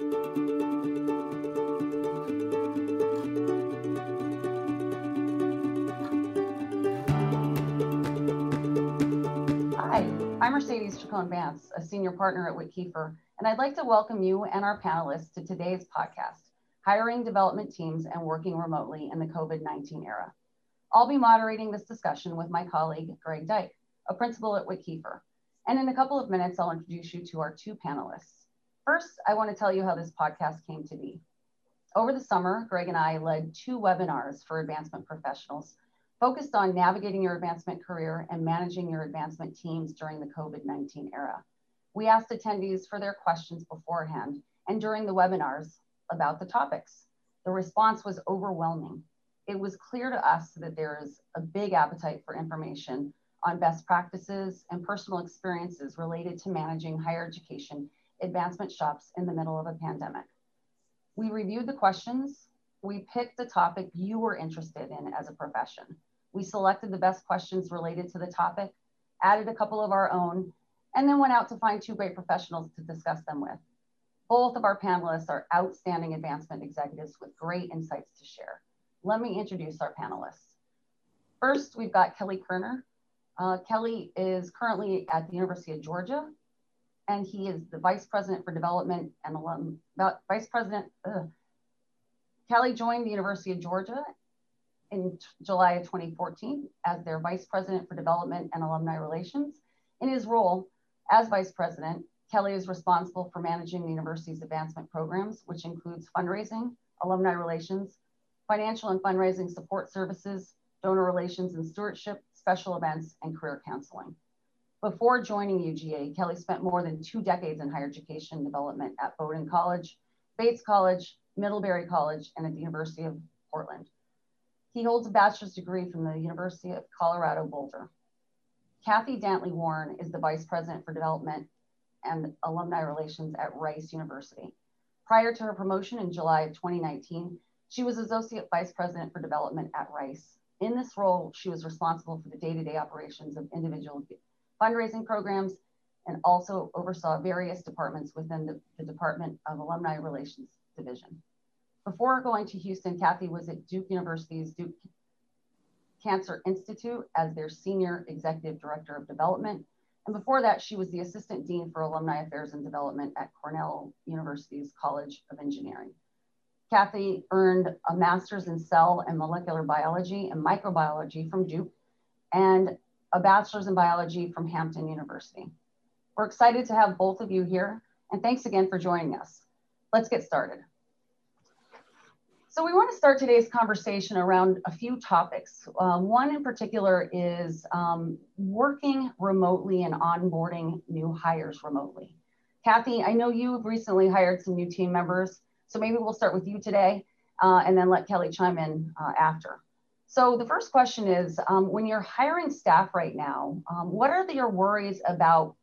Hi, I'm Mercedes Chacon Vance, a senior partner at Witt and I'd like to welcome you and our panelists to today's podcast, Hiring Development Teams and Working Remotely in the COVID-19 Era. I'll be moderating this discussion with my colleague, Greg Dyke, a principal at Witt And in a couple of minutes, I'll introduce you to our two panelists. First, I wanna tell you how this podcast came to be. Over the summer, Greg and I led two webinars for advancement professionals focused on navigating your advancement career and managing your advancement teams during the COVID-19 era. We asked attendees for their questions beforehand and during the webinars about the topics. The response was overwhelming. It was clear to us that there is a big appetite for information on best practices and personal experiences related to managing higher education advancement shops in the middle of a pandemic. We reviewed the questions, we picked the topic you were interested in as a profession. We selected the best questions related to the topic, added a couple of our own, and then went out to find two great professionals to discuss them with. Both of our panelists are outstanding advancement executives with great insights to share. Let me introduce our panelists. First, we've got Kelly Kerner. Uh, Kelly is currently at the University of Georgia, and he is the Vice President for Development and Alum, Vice President, ugh. Kelly joined the University of Georgia in July of 2014 as their Vice President for Development and Alumni Relations. In his role as Vice President, Kelly is responsible for managing the university's advancement programs, which includes fundraising, alumni relations, financial and fundraising support services, donor relations and stewardship, special events, and career counseling. Before joining UGA, Kelly spent more than two decades in higher education development at Bowdoin College, Bates College, Middlebury College, and at the University of Portland. He holds a bachelor's degree from the University of Colorado Boulder. Kathy Dantley Warren is the Vice President for Development and Alumni Relations at Rice University. Prior to her promotion in July of 2019, she was Associate Vice President for Development at Rice. In this role, she was responsible for the day-to-day -day operations of individual fundraising programs and also oversaw various departments within the, the Department of Alumni Relations Division. Before going to Houston, Kathy was at Duke University's Duke Cancer Institute as their Senior Executive Director of Development. And before that, she was the Assistant Dean for Alumni Affairs and Development at Cornell University's College of Engineering. Kathy earned a master's in cell and molecular biology and microbiology from Duke and a bachelor's in biology from Hampton University. We're excited to have both of you here and thanks again for joining us. Let's get started. So we want to start today's conversation around a few topics. Um, one in particular is um, working remotely and onboarding new hires remotely. Kathy, I know you've recently hired some new team members, so maybe we'll start with you today uh, and then let Kelly chime in uh, after. So the first question is, um, when you're hiring staff right now, um, what are the, your worries about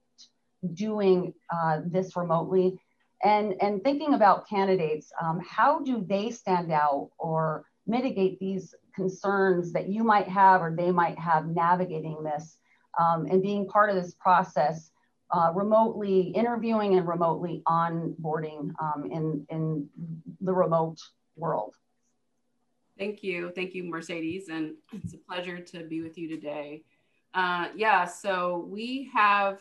doing uh, this remotely and, and thinking about candidates, um, how do they stand out or mitigate these concerns that you might have or they might have navigating this um, and being part of this process uh, remotely interviewing and remotely onboarding um, in, in the remote world? Thank you. Thank you, Mercedes. And it's a pleasure to be with you today. Uh, yeah, so we have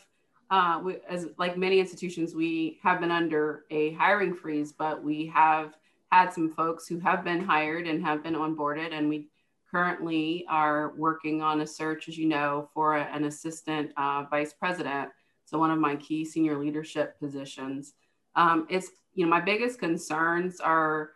uh, we, as like many institutions, we have been under a hiring freeze, but we have had some folks who have been hired and have been onboarded, and we currently are working on a search, as you know, for a, an assistant uh, vice president. So one of my key senior leadership positions. Um, it's you know my biggest concerns are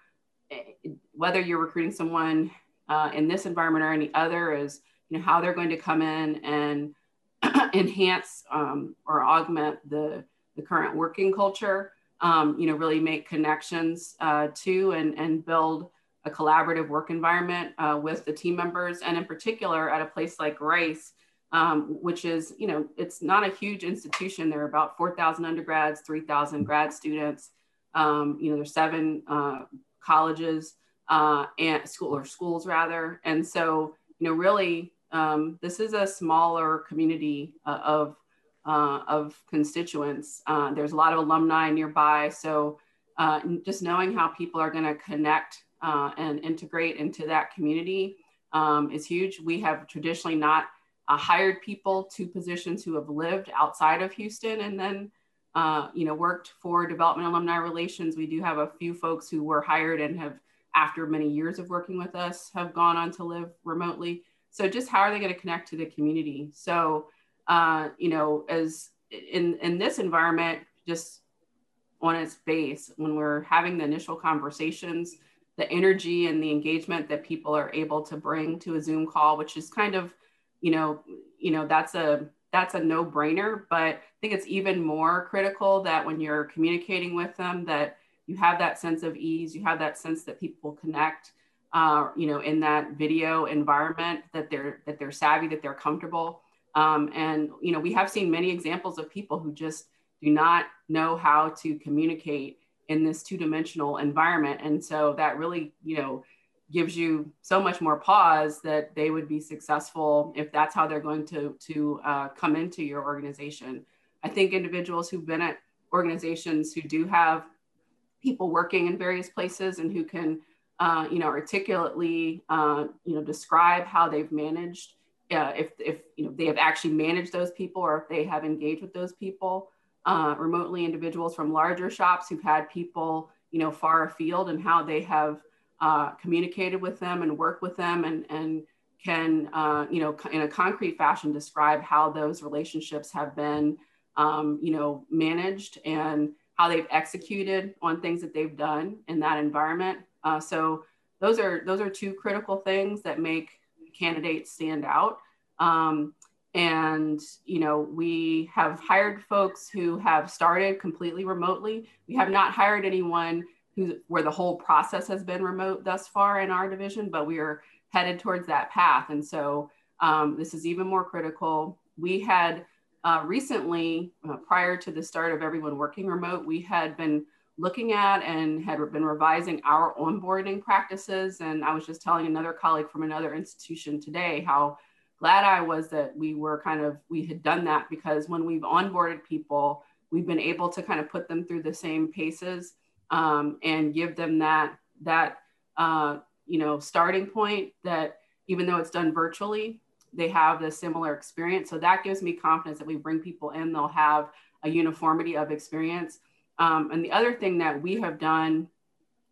whether you're recruiting someone uh, in this environment or any other is you know how they're going to come in and enhance um, or augment the, the current working culture, um, you know, really make connections uh, to and, and build a collaborative work environment uh, with the team members. And in particular, at a place like Rice, um, which is, you know, it's not a huge institution. There are about 4,000 undergrads, 3,000 grad students. Um, you know, there's seven uh, colleges uh, and school or schools rather. And so, you know, really um, this is a smaller community uh, of, uh, of constituents. Uh, there's a lot of alumni nearby. So uh, just knowing how people are going to connect uh, and integrate into that community um, is huge. We have traditionally not hired people to positions who have lived outside of Houston and then, uh, you know, worked for development alumni relations. We do have a few folks who were hired and have, after many years of working with us, have gone on to live remotely. So just how are they going to connect to the community? So, uh, you know, as in in this environment, just on its base, when we're having the initial conversations, the energy and the engagement that people are able to bring to a Zoom call, which is kind of, you know, you know, that's a that's a no-brainer. But I think it's even more critical that when you're communicating with them, that you have that sense of ease, you have that sense that people connect, uh, you know, in that video environment, that they're that they're savvy, that they're comfortable. Um, and you know, we have seen many examples of people who just do not know how to communicate in this two-dimensional environment and so that really you know gives you so much more pause that they would be successful if that's how they're going to to uh, come into your organization i think individuals who've been at organizations who do have people working in various places and who can uh, you know articulately uh, you know describe how they've managed uh, if if you know they have actually managed those people or if they have engaged with those people uh, remotely individuals from larger shops who've had people, you know, far afield and how they have uh, communicated with them and worked with them and, and can, uh, you know, in a concrete fashion describe how those relationships have been, um, you know, managed and how they've executed on things that they've done in that environment. Uh, so those are those are two critical things that make candidates stand out. Um, and you know we have hired folks who have started completely remotely we have not hired anyone who where the whole process has been remote thus far in our division but we are headed towards that path and so um, this is even more critical we had uh, recently uh, prior to the start of everyone working remote we had been looking at and had been revising our onboarding practices. And i was just telling another colleague from another institution today how glad I was that we were kind of, we had done that because when we've onboarded people, we've been able to kind of put them through the same paces um, and give them that, that, uh, you know, starting point that even though it's done virtually, they have the similar experience. So that gives me confidence that we bring people in, they'll have a uniformity of experience. Um, and the other thing that we have done,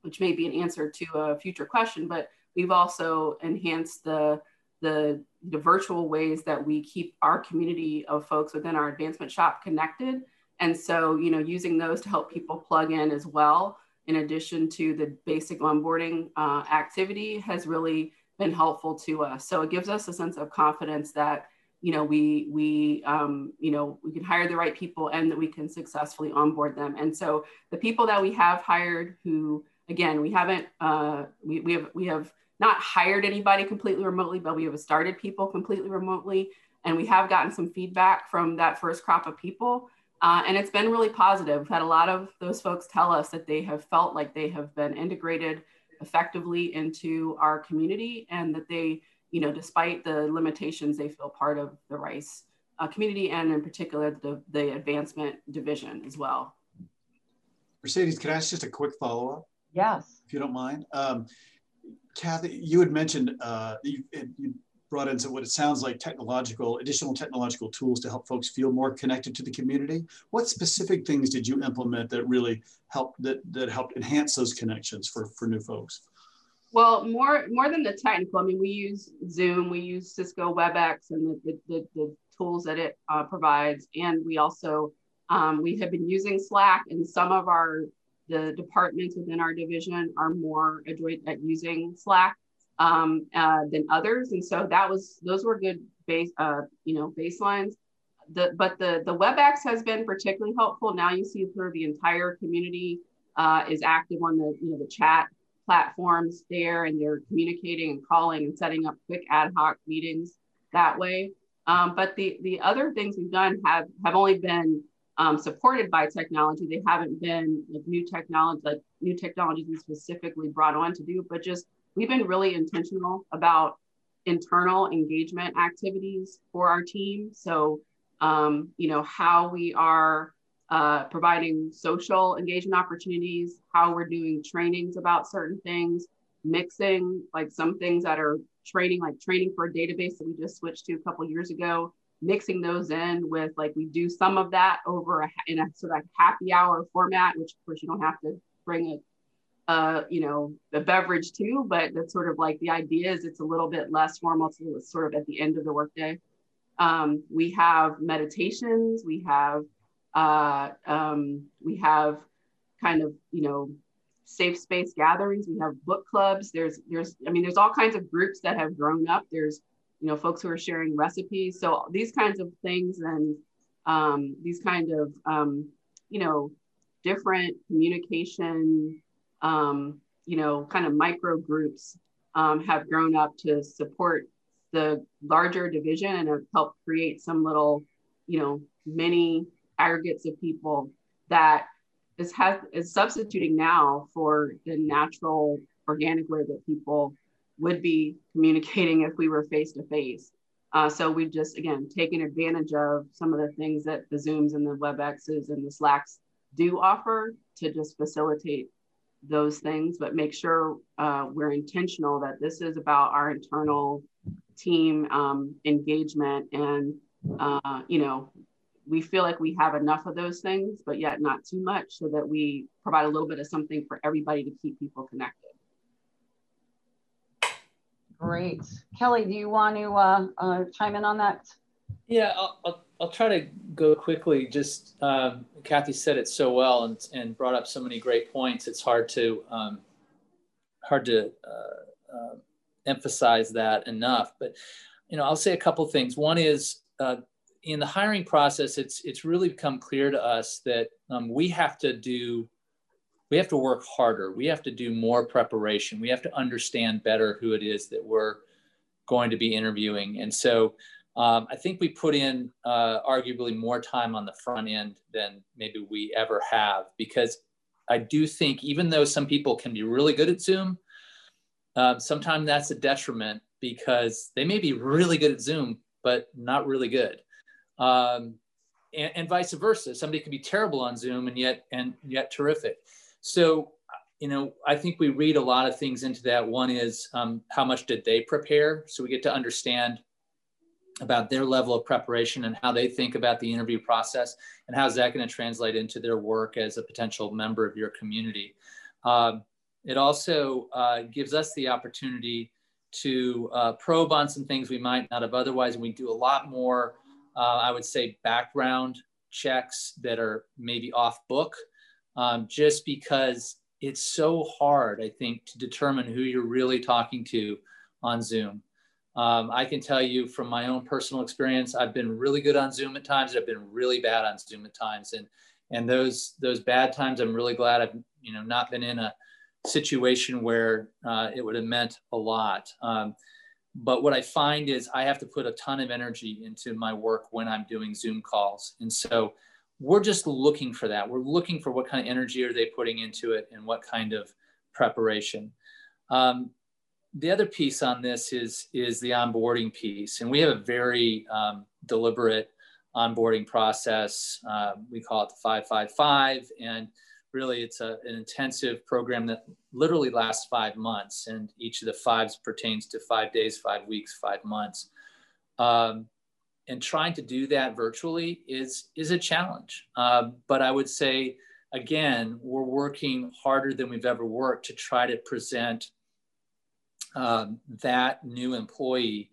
which may be an answer to a future question, but we've also enhanced the the, the virtual ways that we keep our community of folks within our advancement shop connected. And so, you know, using those to help people plug in as well, in addition to the basic onboarding uh, activity, has really been helpful to us. So it gives us a sense of confidence that, you know, we we um, you know we can hire the right people and that we can successfully onboard them. And so the people that we have hired, who again we haven't uh, we we have we have not hired anybody completely remotely, but we have started people completely remotely. And we have gotten some feedback from that first crop of people. Uh, and it's been really positive. We've had a lot of those folks tell us that they have felt like they have been integrated effectively into our community and that they, you know, despite the limitations, they feel part of the Rice uh, community and in particular the, the advancement division as well. Mercedes, can I ask just a quick follow up? Yes. If you don't mind. Um, Kathy, you had mentioned uh, you, you, brought in some what it sounds like technological, additional technological tools to help folks feel more connected to the community. What specific things did you implement that really helped that that helped enhance those connections for for new folks? Well, more more than the technical, I mean, we use Zoom, we use Cisco WebEx, and the the, the tools that it uh, provides, and we also um, we have been using Slack in some of our the departments within our division are more adroit at using Slack um, uh, than others, and so that was those were good base uh, you know baselines. The, but the the WebEx has been particularly helpful. Now you see of the entire community uh, is active on the you know the chat platforms there, and they're communicating and calling and setting up quick ad hoc meetings that way. Um, but the the other things we've done have have only been um, supported by technology. They haven't been like new technology, like new technologies specifically brought on to do, but just we've been really intentional about internal engagement activities for our team. So, um, you know, how we are uh, providing social engagement opportunities, how we're doing trainings about certain things, mixing like some things that are training, like training for a database that we just switched to a couple years ago, mixing those in with like we do some of that over a, in a sort of happy hour format, which of course you don't have to bring a uh, you know, a beverage too, but that's sort of like the idea is it's a little bit less formal. So It's sort of at the end of the workday. Um, we have meditations. We have uh, um, we have kind of you know safe space gatherings. We have book clubs. There's there's I mean there's all kinds of groups that have grown up. There's you know folks who are sharing recipes. So these kinds of things and um, these kind of um, you know different communication um, you know kind of micro groups um, have grown up to support the larger division and have helped create some little, you know, many aggregates of people that is has is substituting now for the natural organic way that people would be communicating if we were face to face. so we've just again taken advantage of some of the things that the Zooms and the WebExes and the Slacks do offer to just facilitate those things, but make sure uh, we're intentional that this is about our internal team um, engagement and uh, you know we feel like we have enough of those things but yet not too much so that we provide a little bit of something for everybody to keep people connected. Great. Kelly do you want to uh, uh, chime in on that? Yeah I'll, I'll, I'll try to go quickly just um, kathy said it so well and, and brought up so many great points it's hard to um, hard to uh, uh, emphasize that enough. But you know, I'll say a couple things. One is uh, in the hiring process, it's it's really become clear to us that um, we have to do we have to work harder. We have to do more preparation. We have to understand better who it is that we're going to be interviewing. And so um, I think we put in uh, arguably more time on the front end than maybe we ever have because I do think even though some people can be really good at Zoom, um, sometimes that's a detriment because they may be really good at Zoom, but not really good. Um, and, and, vice versa. Somebody could be terrible on Zoom and yet and yet terrific. So, you know, I think we read a lot of things into that. One is um, how much did they prepare, so we get to understand about their level of preparation and how they think about the interview process, and how's that going to translate into their work as a potential member of your community. Um, it also uh, gives us the opportunity to uh, probe on some things we might not have otherwise. And we do a lot more, uh, I would say, background checks that are maybe off book, um, just because it's so hard, I think, to determine who you're really talking to on Zoom. Um, I can tell you from my own personal experience, I've been really good on Zoom at times. I've been really bad on Zoom at times, and and those those bad times, I'm really glad I've you know not been in a situation where uh, it would have meant a lot. Um, but what I find is I have to put a ton of energy into my work when I'm doing Zoom calls. And so we're just looking for that. We're looking for what kind of energy are they putting into it and what kind of preparation. Um, the other piece on this is, is the onboarding piece. And we have a very um, deliberate onboarding process. Uh, we call it the 555. And really it's a, an intensive program that literally lasts five months and each of the fives pertains to five days five weeks five months um, and trying to do that virtually is is a challenge uh, but i would say again we're working harder than we've ever worked to try to present um, that new employee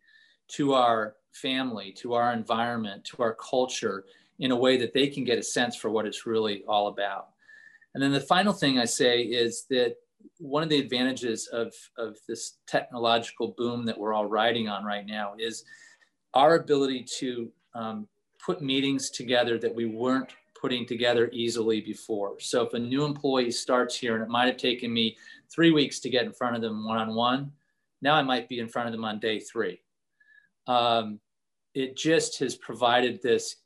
to our family to our environment to our culture in a way that they can get a sense for what it's really all about and then the final thing I say is that one of the advantages of, of this technological boom that we're all riding on right now is our ability to um, put meetings together that we weren't putting together easily before. So if a new employee starts here and it might have taken me three weeks to get in front of them one-on-one, now I might be in front of them on day three. Um, it just has provided this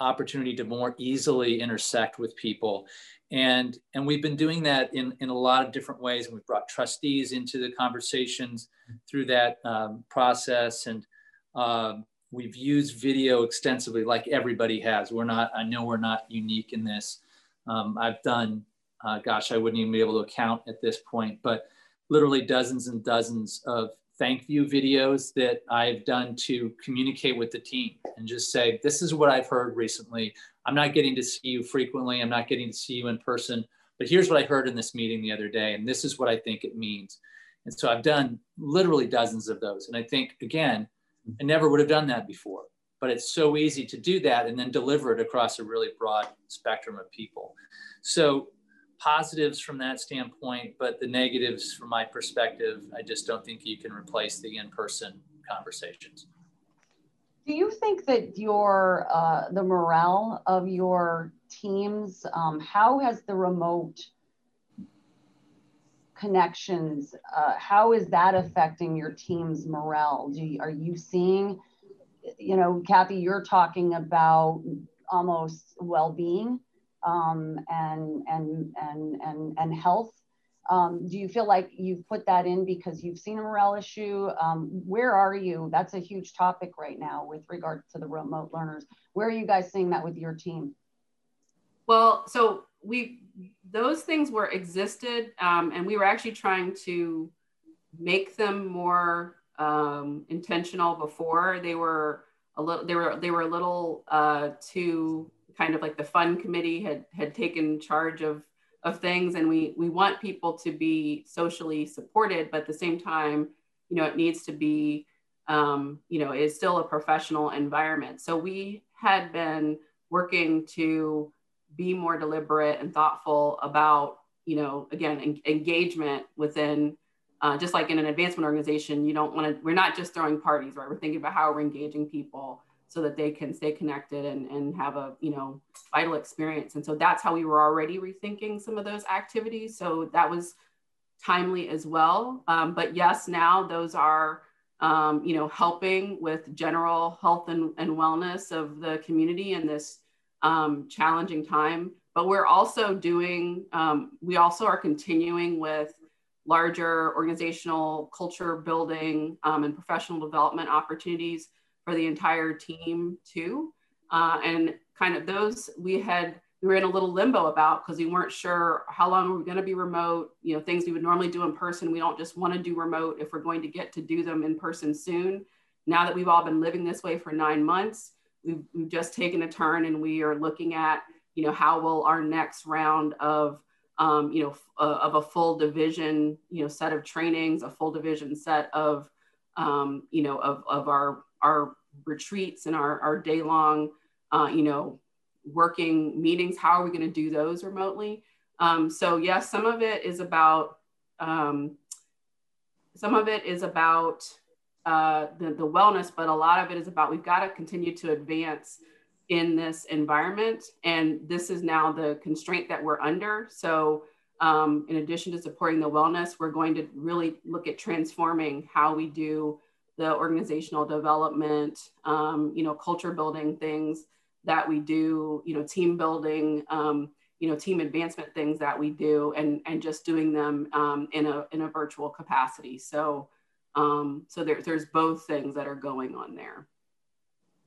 opportunity to more easily intersect with people and, and we've been doing that in, in a lot of different ways. And we've brought trustees into the conversations through that um, process. And, um, we've used video extensively, like everybody has. We're not. I know we're not unique in this. Um, I've done, uh, gosh, I wouldn't even be able to count at this point, but literally dozens and dozens of thank you videos that I've done to communicate with the team and just say, this is what I've heard recently. I'm not getting to see you frequently. I'm not getting to see you in person, but here's what I heard in this meeting the other day. And this is what I think it means. And so I've done literally dozens of those. And I think, again, I never would have done that before, but it's so easy to do that and then deliver it across a really broad spectrum of people. So positives from that standpoint, but the negatives from my perspective, I just don't think you can replace the in-person conversations. Do you think that your uh, the morale of your teams, um, how has the remote connections, uh, how is that affecting your team's morale? Do you, are you seeing, you know, Kathy, you're talking about almost well-being um, and, and, and, and, and health. Um, do you feel like you've put that in because you've seen a morale issue? Um, where are you? That's a huge topic right now with regard to the remote learners. Where are you guys seeing that with your team? Well, so we those things were existed, um, and we were actually trying to make them more um, intentional before they were a little they were they were a little uh, too kind of like the fun committee had had taken charge of of things. And we we want people to be socially supported but at the same time you know it needs to be um, you know is still a professional environment. So we had been working to be more deliberate and thoughtful about you know again en- engagement within uh, just like in an advancement organization you don't want to we're not just throwing parties right? We're thinking about how we're engaging people so that they can stay connected and, and have a you know vital experience. And so that's how we were already rethinking some of those activities. So that was timely as well. Um, but yes now those are um, you know helping with general health and, and wellness of the community in this um, challenging time. But we're also doing um, we also are continuing with larger organizational culture building um, and professional development opportunities for the entire team too. Uh, and kind of those we had we were in a little limbo about because we weren't sure how long we were going to be remote. You know, things we would normally do in person, we don't just want to do remote if we're going to get to do them in person soon. Now that we've all been living this way for nine months, we've, we've just taken a turn and we are looking at, you know, how will our next round of, um, you know, uh, of a full division, you know, set of trainings, a full division set of, um, you know, of, of our our retreats and our, our day long, uh, you know, working meetings, how are we going to do those remotely? Um, so yes, some of it is about, um, some of it is about uh, the, the wellness, but a lot of it is about we've got to continue to advance in this environment. And this is now the constraint that we're under. So um, in addition to supporting the wellness, we're going to really look at transforming how we do the organizational development, um, you know, culture building things that we do, you know, team building, um, you know, team advancement things that we do, and and just doing them um, in a in a virtual capacity. So, um, so there, there's both things that are going on there.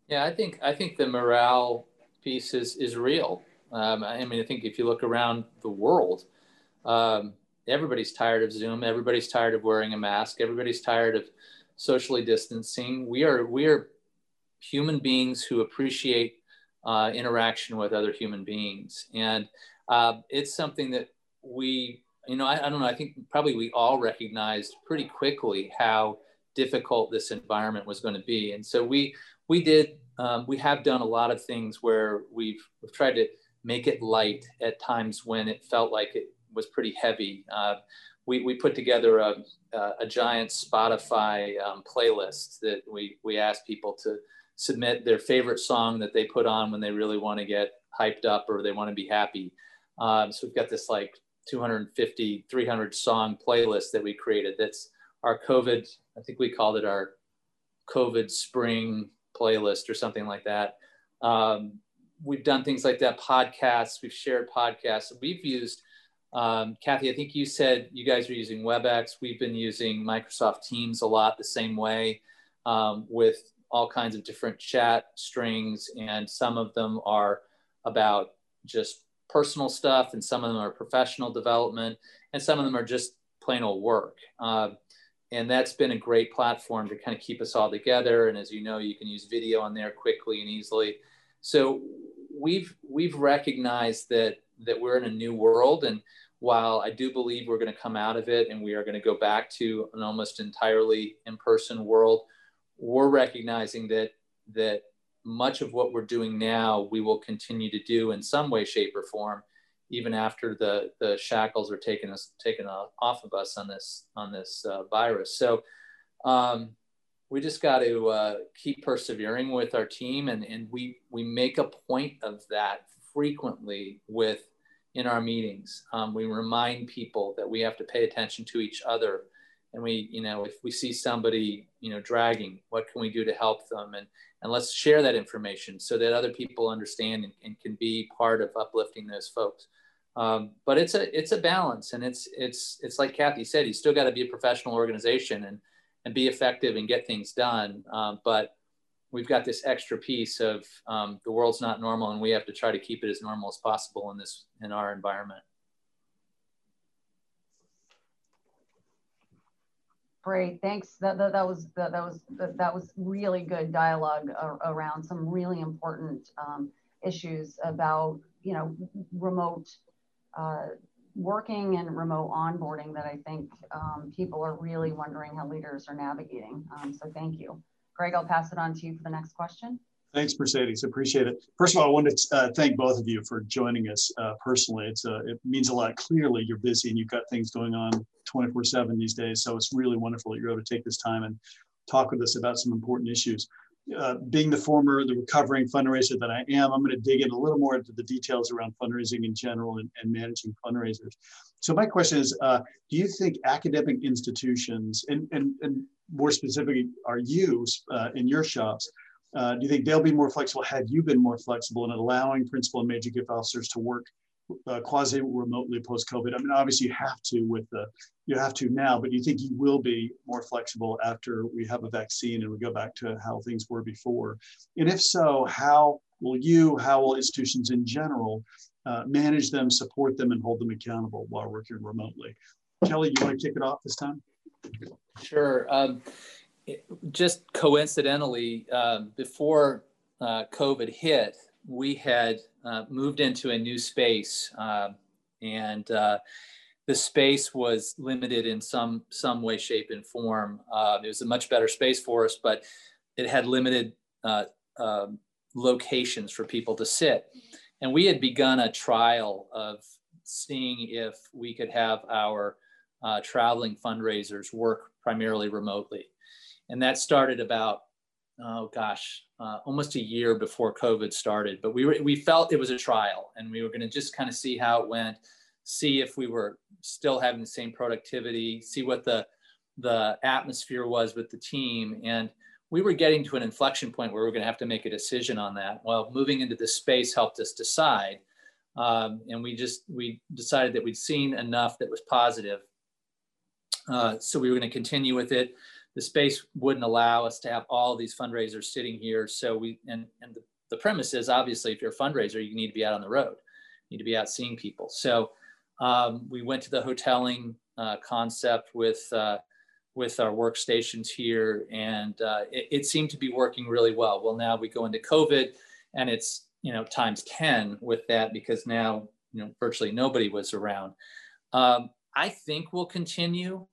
Yeah, I think I think the morale piece is is real. Um, I mean, I think if you look around the world, um, everybody's tired of Zoom. Everybody's tired of wearing a mask. Everybody's tired of socially distancing. We are we are human beings who appreciate uh, interaction with other human beings, and uh, it's something that we, you know, I, I don't know. I think probably we all recognized pretty quickly how difficult this environment was going to be, and so we we did um, we have done a lot of things where we've, we've tried to make it light at times when it felt like it was pretty heavy. Uh, we, we put together a, a giant Spotify um, playlist that we, we asked people to submit their favorite song that they put on when they really want to get hyped up or they want to be happy. Um, so we've got this like 250, 300 song playlist that we created. That's our COVID, I think we called it our COVID spring playlist or something like that. Um, we've done things like that, podcasts, we've shared podcasts. We've used um, Kathy, I think you said you guys are using WebEx. We've been using Microsoft Teams a lot the same way um, with all kinds of different chat strings, and some of them are about just personal stuff, and some of them are professional development, and some of them are just plain old work. Uh, and that's been a great platform to kind of keep us all together. And as you know, you can use video on there quickly and easily. So we've we've recognized that that we're in a new world, and while I do believe we're going to come out of it and we are going to go back to an almost entirely in-person world, we're recognizing that that much of what we're doing now we will continue to do in some way, shape, or form even after the the shackles are taken us taken off of us on this on this uh, virus. So um, we just got to uh, keep persevering with our team, and and we we make a point of that frequently with in our meetings. Um, we remind people that we have to pay attention to each other. And we, you know, if we see somebody, you know, dragging, what can we do to help them? And, and let's share that information so that other people understand and, and can be part of uplifting those folks. Um, but it's a it's a balance, and it's it's it's like Kathy said, you still got to be a professional organization and and be effective and get things done. Um, but we've got this extra piece of um, the world's not normal, and we have to try to keep it as normal as possible in this in our environment. Great, thanks. That, that, that was that, that was that, that was really good dialogue around some really important um, issues about you know remote uh, working and remote onboarding that I think um, people are really wondering how leaders are navigating. Um, so thank you. Greg, I'll pass it on to you for the next question. Thanks, Mercedes. Appreciate it. First of all, I want to uh, thank both of you for joining us uh, personally. It's uh, it means a lot. Clearly, you're busy and you've got things going on 24/7 these days. So it's really wonderful that you're able to take this time and talk with us about some important issues uh, being the former, the recovering fundraiser that I am, I'm going to dig in a little more into the details around fundraising in general and, and managing fundraisers. So my question is, uh, do you think academic institutions, and, and, and more specifically, are you uh, in your shops, uh, do you think they'll be more flexible? Have you been more flexible in allowing principal and major gift officers to work uh, quasi remotely post COVID? I mean, obviously you have to with the you have to now, but do you think you will be more flexible after we have a vaccine and we go back to how things were before? And if so, how will you, how will institutions in general uh, manage them, support them, and hold them accountable while working remotely? Kelly, you want to kick it off this time? Sure. Um, it, just coincidentally, uh, before uh, COVID hit, we had uh, moved into a new space, uh, and uh, the space was limited in some some way, shape, and form. Uh, it was a much better space for us, but it had limited uh, um, locations for people to sit. And we had begun a trial of seeing if we could have our uh, traveling fundraisers work primarily remotely. And that started about oh gosh, uh, almost a year before COVID started. But we were, we felt it was a trial, and we were going to just kind of see how it went, see if we were still having the same productivity, see what the the atmosphere was with the team, and we were getting to an inflection point where we are going to have to make a decision on that. Well, moving into this space helped us decide, um, and we just we decided that we'd seen enough that was positive, uh, so we were going to continue with it the space wouldn't allow us to have all these fundraisers sitting here. So we, and, and the, the premise is obviously if you're a fundraiser, you need to be out on the road, you need to be out seeing people. So um, we went to the hoteling uh, concept with, uh, with our workstations here and uh, it, it, seemed to be working really well. Well, now we go into COVID and it's, you know, times 10 with that because now, you know, virtually nobody was around. Um, I think we'll continue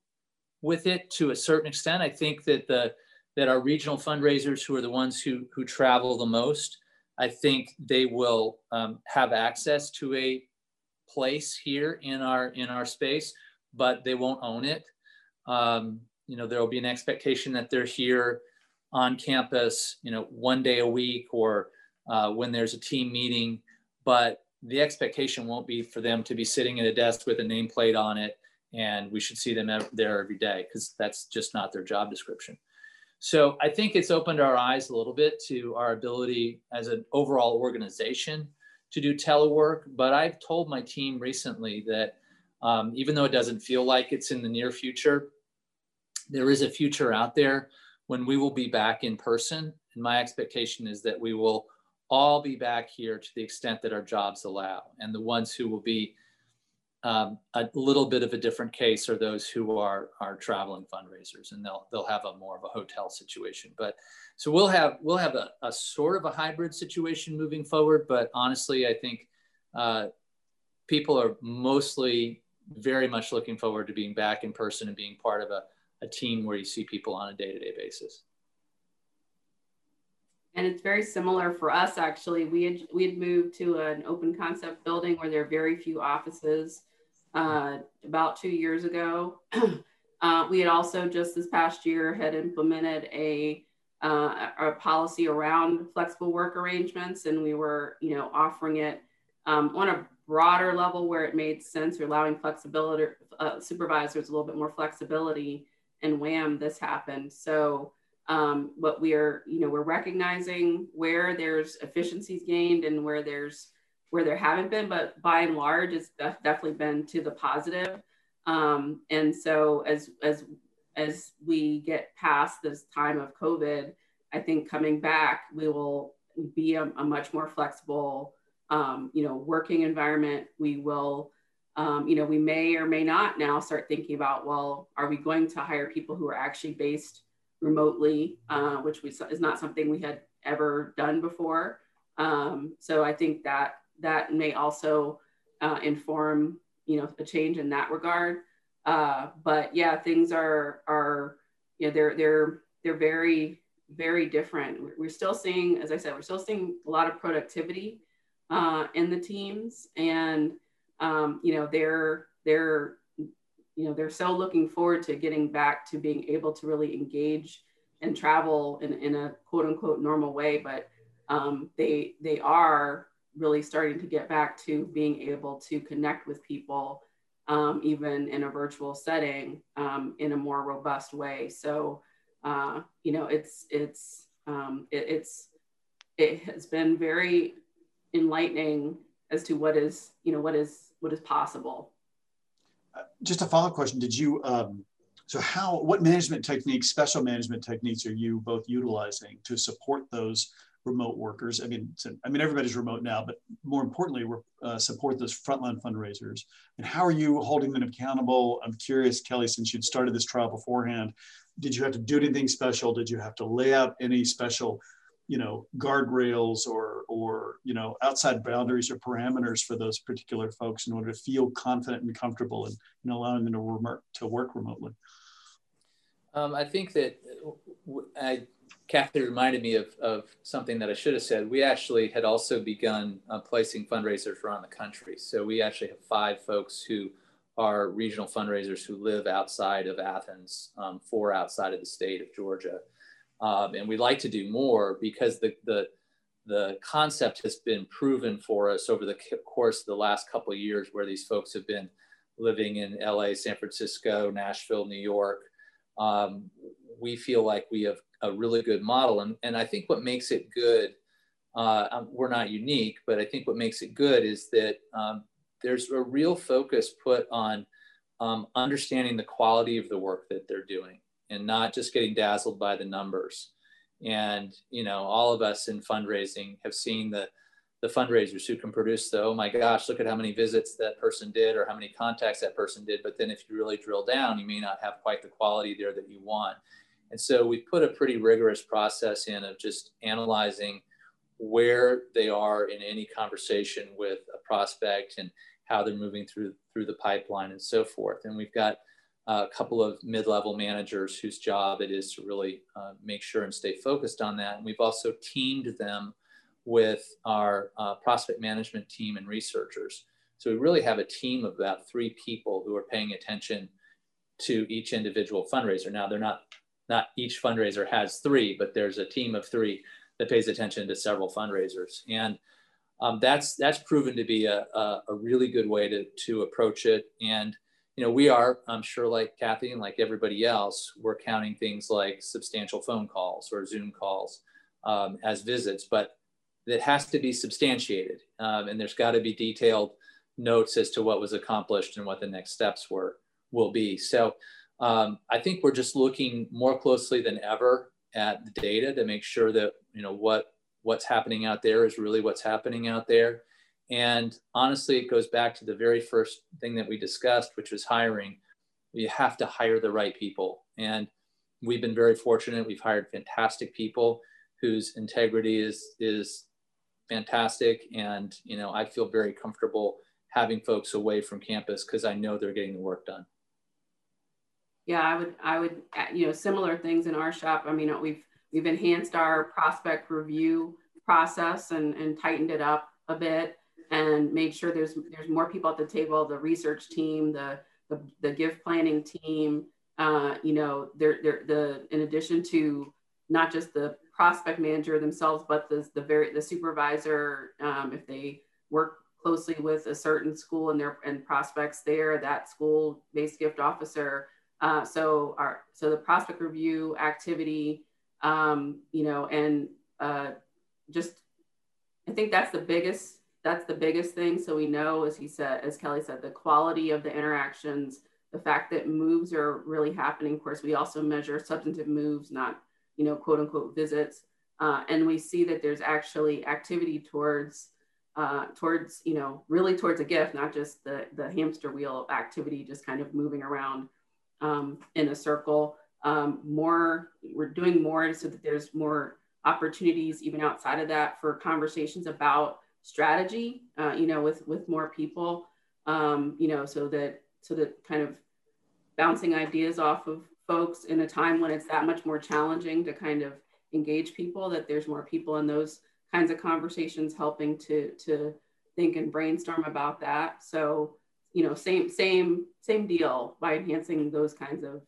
with it to a certain extent. I think that the that our regional fundraisers, who are the ones who who travel the most, I think they will um, have access to a place here in our in our space, but they won't own it. Um, you know, there will be an expectation that they're here on campus, you know, one day a week or uh, when there's a team meeting, but the expectation won't be for them to be sitting at a desk with a nameplate on it and we should see them there every day because that's just not their job description. So I think it's opened our eyes a little bit to our ability as an overall organization to do telework. But I've told my team recently that um, even though it doesn't feel like it's in the near future, there is a future out there when we will be back in person and my expectation is that we will all be back here to the extent that our jobs allow. And the ones who will be um, a little bit of a different case are those who are are traveling fundraisers, and they'll they'll have a more of a hotel situation. But so we'll have we'll have a, a sort of a hybrid situation moving forward. But honestly, I think uh, people are mostly very much looking forward to being back in person and being part of a, a team where you see people on a day-to-day basis. And it's very similar for us actually. We had we had moved to an open concept building where there are very few offices uh, about two years ago. uh, we had also just this past year had implemented a, uh, a policy around flexible work arrangements, and we were, you know, offering it um, on a broader level where it made sense, or allowing flexibility, uh, supervisors a little bit more flexibility. And wham, this happened. So um, what we are, you know, we're recognizing where there's efficiencies gained and where there's where there haven't been, but by and large, it's definitely been to the positive. Um, and so as as as we get past this time of COVID, I think coming back, we will be a, a much more flexible, um, you know, working environment. We will, um, you know, we may or may not now start thinking about, well, are we going to hire people who are actually based remotely, uh, which we, is not something we had ever done before. Um, so I think that that may also uh, inform you know a change in that regard. Uh, but yeah things are are you know they're they're they're very very different. We're still seeing as i said we're still seeing a lot of productivity uh, in the teams. And um, you know they're they're you know they're so looking forward to getting back to being able to really engage and travel in, in a quote unquote normal way. But um, they they are really starting to get back to being able to connect with people, um, even in a virtual setting, um, in a more robust way. So, uh, you know, it's it's um, it, it's it has been very enlightening as to what is you know what is what is possible. Uh, just a follow-up question: Did you um, so how what management techniques, special management techniques, are you both utilizing to support those remote workers. I mean, I mean everybody's remote now, but more importantly, uh, support those frontline fundraisers. And how are you holding them accountable? I'm curious, Kelly, since you'd started this trial beforehand, did you have to do anything special? Did you have to lay out any special, you know, guardrails or or you know outside boundaries or parameters for those particular folks in order to feel confident and comfortable and know, allowing them to, remote, to work remotely? Um, I think that I Kathy reminded me of, of something that I should have said. We actually had also begun uh, placing fundraisers around the country. So we actually have five folks who are regional fundraisers who live outside of Athens, um, four outside of the state of Georgia. Um, and we'd like to do more because the, the, the concept has been proven for us over the course of the last couple of years where these folks have been living in LA, San Francisco, Nashville, New York. Um, we feel like we have a really good model. And, and I think what makes it good, uh, um, we're not unique, but I think what makes it good is that um, there's a real focus put on um, understanding the quality of the work that they're doing and not just getting dazzled by the numbers. And, you know, all of us in fundraising have seen the, the fundraisers who can produce the, oh my gosh, look at how many visits that person did or how many contacts that person did. But then if you really drill down, you may not have quite the quality there that you want. And so we put a pretty rigorous process in of just analyzing where they are in any conversation with a prospect and how they're moving through through the pipeline and so forth. And we've got a couple of mid-level managers whose job it is to really uh, make sure and stay focused on that. And we've also teamed them with our uh, prospect management team and researchers. So we really have a team of about three people who are paying attention to each individual fundraiser. Now they're not not each fundraiser has three, but there's a team of three that pays attention to several fundraisers. And um, that's that's proven to be a, a, a, really good way to, to approach it. And you know, we are, I'm sure, like Kathy and like everybody else, we're counting things like substantial phone calls or Zoom calls um, as visits, but it has to be substantiated, um, and there's got to be detailed notes as to what was accomplished and what the next steps were will be. So um, I think we're just looking more closely than ever at the data to make sure that you know what what's happening out there is really what's happening out there. And honestly, it goes back to the very first thing that we discussed, which was hiring. You have to hire the right people. And we've been very fortunate. We've hired fantastic people whose integrity is, is fantastic. And, you know, I feel very comfortable having folks away from campus because I know they're getting the work done. Yeah, I would, I would, you know, similar things in our shop. I mean, we've, we've enhanced our prospect review process and, and tightened it up a bit and made sure there's, there's more people at the table, the research team, the, the, the gift planning team, uh, you know, they're, they're the, in addition to not just the prospect manager themselves, but the, the very, the supervisor, um, if they work closely with a certain school and their and prospects there, that school based gift officer. Uh, so our so the prospect review activity, um, you know, and uh, just I think that's the biggest that's the biggest thing. So we know, as he said, as Kelly said, the quality of the interactions, the fact that moves are really happening. Of course, we also measure substantive moves, not you know quote unquote visits, uh, and we see that there's actually activity towards uh, towards, you know, really towards a gift, not just the, the hamster wheel activity, just kind of moving around um, in a circle. Um, more, we're doing more so that there's more opportunities even outside of that for conversations about strategy, uh, you know, with, with more people, um, you know, so that, so that kind of bouncing ideas off of folks in a time when it's that much more challenging to kind of engage people, that there's more people in those kinds of conversations helping to to think and brainstorm about that so you know same same same deal by enhancing those kinds of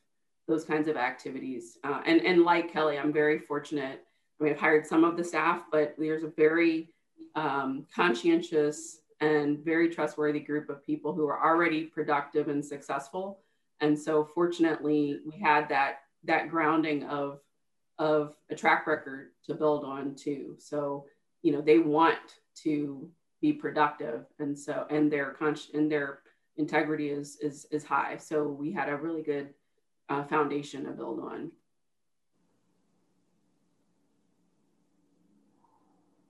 those kinds of activities. Uh, and and like kelly i'm very fortunate. I mean, i've hired some of the staff but there's a very um, conscientious and very trustworthy group of people who are already productive and successful. And so fortunately we had that that grounding of of a track record to build on too. So you know they want to be productive. And so and their con- and their integrity is is is high. So we had a really good uh, foundation to build on.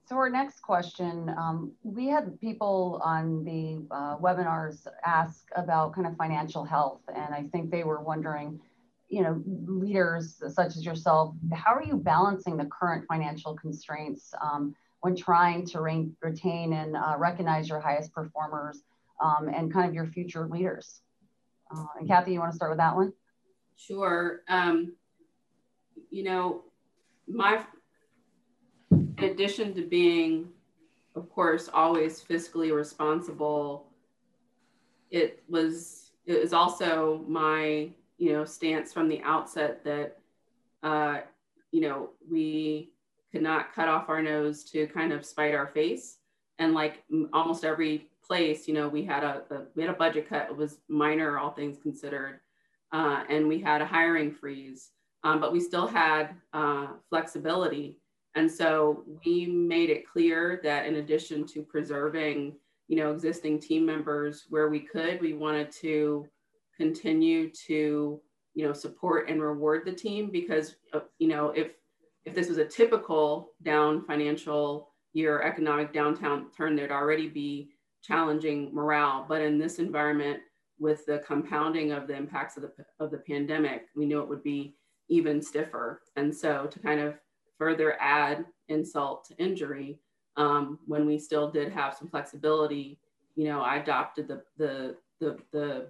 So our next question, um, we had people on the uh, webinars ask about kind of financial health, and I think they were wondering, you know, leaders such as yourself, how are you balancing the current financial constraints um, when trying to re retain and uh, recognize your highest performers um, and kind of your future leaders. Uh, and Kathy, you want to start with that one? Sure. Um, you know, my, in addition to being, of course, always fiscally responsible, it was, it was also my, you know, stance from the outset that, uh, you know, we could not cut off our nose to kind of spite our face. And like almost every place, you know, we had a, a we had a budget cut. It was minor, all things considered, uh, and we had a hiring freeze. Um, but we still had uh, flexibility, and so we made it clear that in addition to preserving, you know, existing team members where we could, we wanted to continue to, you know, support and reward the team because, uh, you know, if if this was a typical down financial year, economic downtown turn, there'd already be challenging morale. But in this environment, with the compounding of the impacts of the, of the pandemic, we knew it would be even stiffer. And so to kind of further add insult to injury, um, when we still did have some flexibility, you know, I adopted the, the, the, the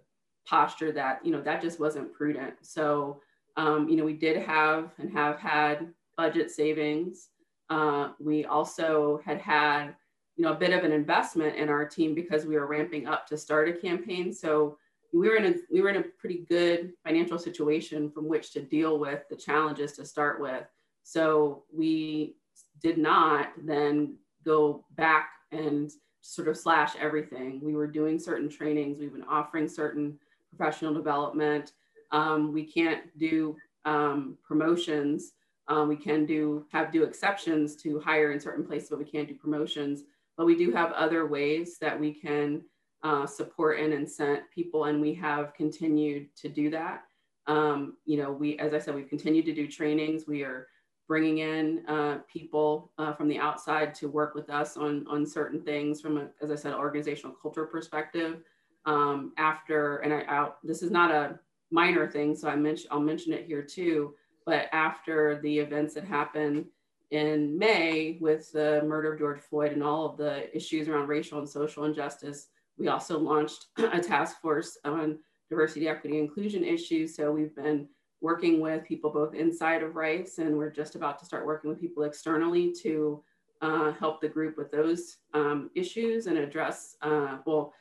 posture that, you know, that just wasn't prudent. So, um, you know, we did have and have had budget savings. Uh, we also had had, you know, a bit of an investment in our team because we were ramping up to start a campaign. So we were in a we were in a pretty good financial situation from which to deal with the challenges to start with. So we did not then go back and sort of slash everything. We were doing certain trainings. We've been offering certain professional development. Um, we can't do um, promotions um, we can do have do exceptions to hire in certain places, but we can't do promotions. But we do have other ways that we can uh, support and incent people, and we have continued to do that. Um, you know, we, as I said, we've continued to do trainings. We are bringing in uh, people uh, from the outside to work with us on, on certain things from, a, as I said, organizational culture perspective. Um, after, and I, I, this is not a minor thing, so I mention, I'll mention it here too, but after the events that happened in May with the murder of George Floyd and all of the issues around racial and social injustice, we also launched a task force on diversity, equity, inclusion issues. So we've been working with people both inside of Rice and we're just about to start working with people externally to uh, help the group with those um, issues and address uh, well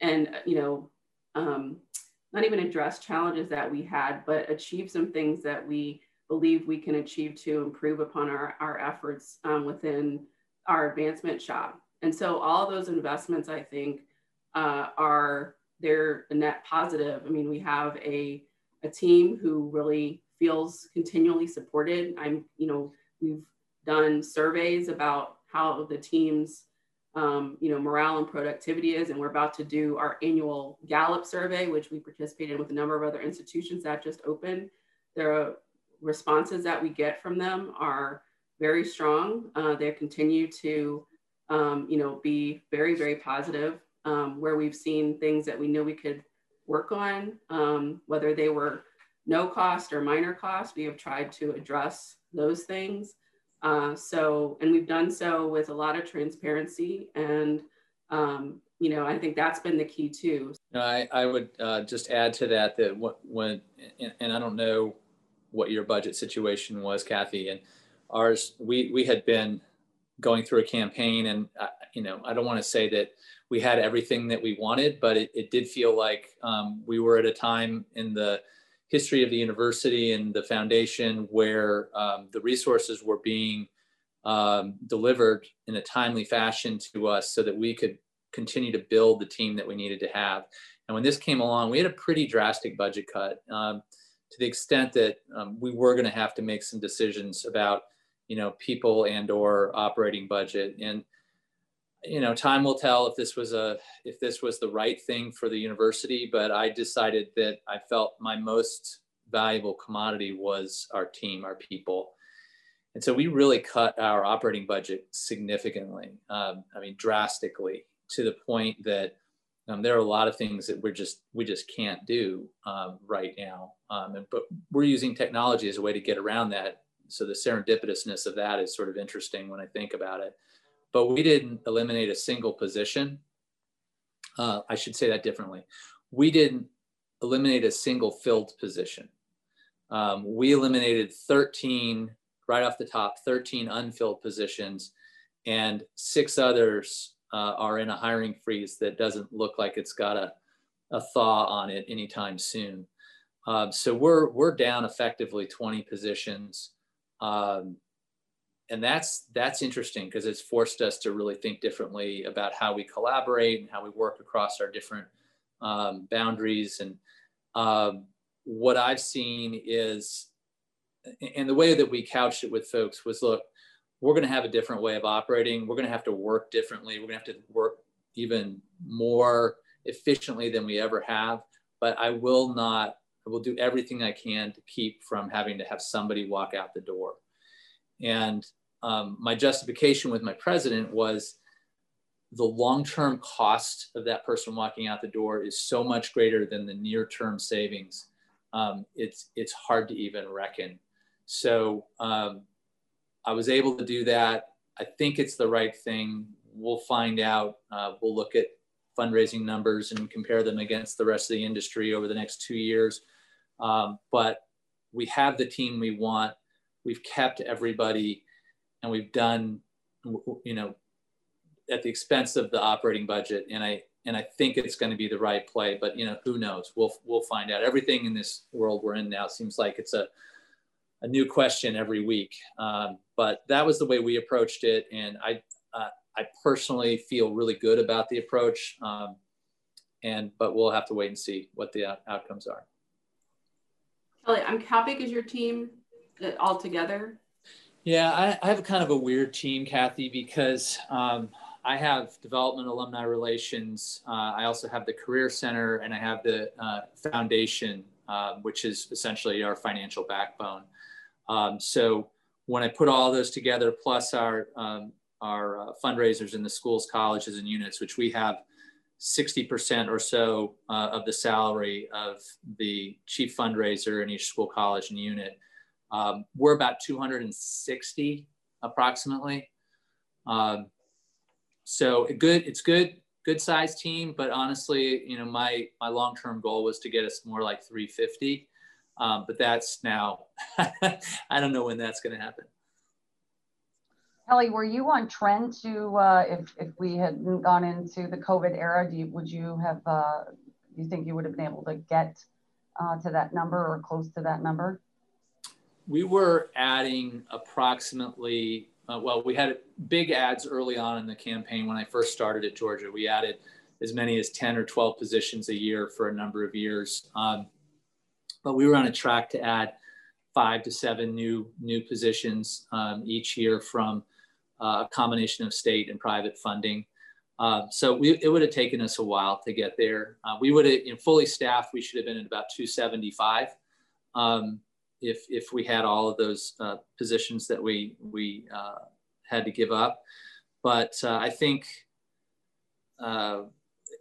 and you know um, not even address challenges that we had but achieve some things that we believe we can achieve to improve upon our, our efforts um, within our advancement shop and so all those investments i think uh, are they're a net positive i mean we have a a team who really feels continually supported. I'm, you know, we've done surveys about how the team's, um, you know, morale and productivity is, and we're about to do our annual Gallup survey, which we participated in with a number of other institutions that just opened. The responses that we get from them are very strong. Uh, they continue to, um, you know, be very, very positive. Um, where we've seen things that we knew we could work on, um, whether they were no cost or minor cost. We have tried to address those things. Uh, so, and we've done so with a lot of transparency. And, um, you know, I think that's been the key too. I, I would uh, just add to that that when, and, and I don't know what your budget situation was, Kathy, and ours, we, we had been going through a campaign and, uh, you know, I don't want to say that we had everything that we wanted, but it, it did feel like um, we were at a time in the history of the university and the foundation where um, the resources were being um, delivered in a timely fashion to us so that we could continue to build the team that we needed to have. And when this came along, we had a pretty drastic budget cut um, to the extent that um, we were going to have to make some decisions about, you know, people and or operating budget. And you know, time will tell if this was a if this was the right thing for the university. But I decided that I felt my most valuable commodity was our team, our people, and so we really cut our operating budget significantly. Um, I mean, drastically to the point that um, there are a lot of things that we're just we just can't do um, right now. Um, and, but we're using technology as a way to get around that. So the serendipitousness of that is sort of interesting when I think about it but we didn't eliminate a single position. Uh, I should say that differently. We didn't eliminate a single filled position. Um, we eliminated 13, right off the top, 13 unfilled positions, and six others uh, are in a hiring freeze that doesn't look like it's got a, a thaw on it anytime soon. Um, so we're, we're down effectively 20 positions. Um, and that's that's interesting because it's forced us to really think differently about how we collaborate and how we work across our different um, boundaries and um, what i've seen is and the way that we couched it with folks was look we're going to have a different way of operating we're going to have to work differently we're going to have to work even more efficiently than we ever have but i will not i will do everything i can to keep from having to have somebody walk out the door and um, my justification with my president was the long-term cost of that person walking out the door is so much greater than the near-term savings. Um, it's it's hard to even reckon. So um, I was able to do that. I think it's the right thing. We'll find out. Uh, we'll look at fundraising numbers and compare them against the rest of the industry over the next two years. Um, but we have the team we want. We've kept everybody and we've done, you know, at the expense of the operating budget. And I and I think it's going to be the right play. But you know, who knows? We'll we'll find out. Everything in this world we're in now seems like it's a a new question every week. Um, but that was the way we approached it, and I uh, I personally feel really good about the approach. Um, and but we'll have to wait and see what the out- outcomes are. Kelly, I'm how big is your team all together? Yeah, I, I, have kind of a weird team, Kathy, because um, I have development alumni relations. Uh, I also have the career center and I have the uh, foundation, uh, which is essentially our financial backbone. Um, so when I put all those together, plus our um, our uh, fundraisers in the schools, colleges, and units, which we have 60% or so uh, of the salary of the chief fundraiser in each school, college, and unit. Um, we're about 260 approximately. Um, so good, it's good, good size team, but honestly, you know, my, my long-term goal was to get us more like 350. Um, but that's now, I don't know when that's going to happen. Kelly, were you on trend to uh, if if we hadn't gone into the COVID era? Do you, would you have? Uh, do you think you would have been able to get uh, to that number or close to that number? We were adding approximately. Uh, well, we had big ads early on in the campaign when I first started at Georgia. We added as many as 10 or 12 positions a year for a number of years. Um, but we were on a track to add five to seven new new positions um, each year from uh, a combination of state and private funding. Uh, so we, it would have taken us a while to get there. Uh, we would have, fully staffed, we should have been at about 275 um, if, if we had all of those uh, positions that we, we uh, had to give up. But uh, I think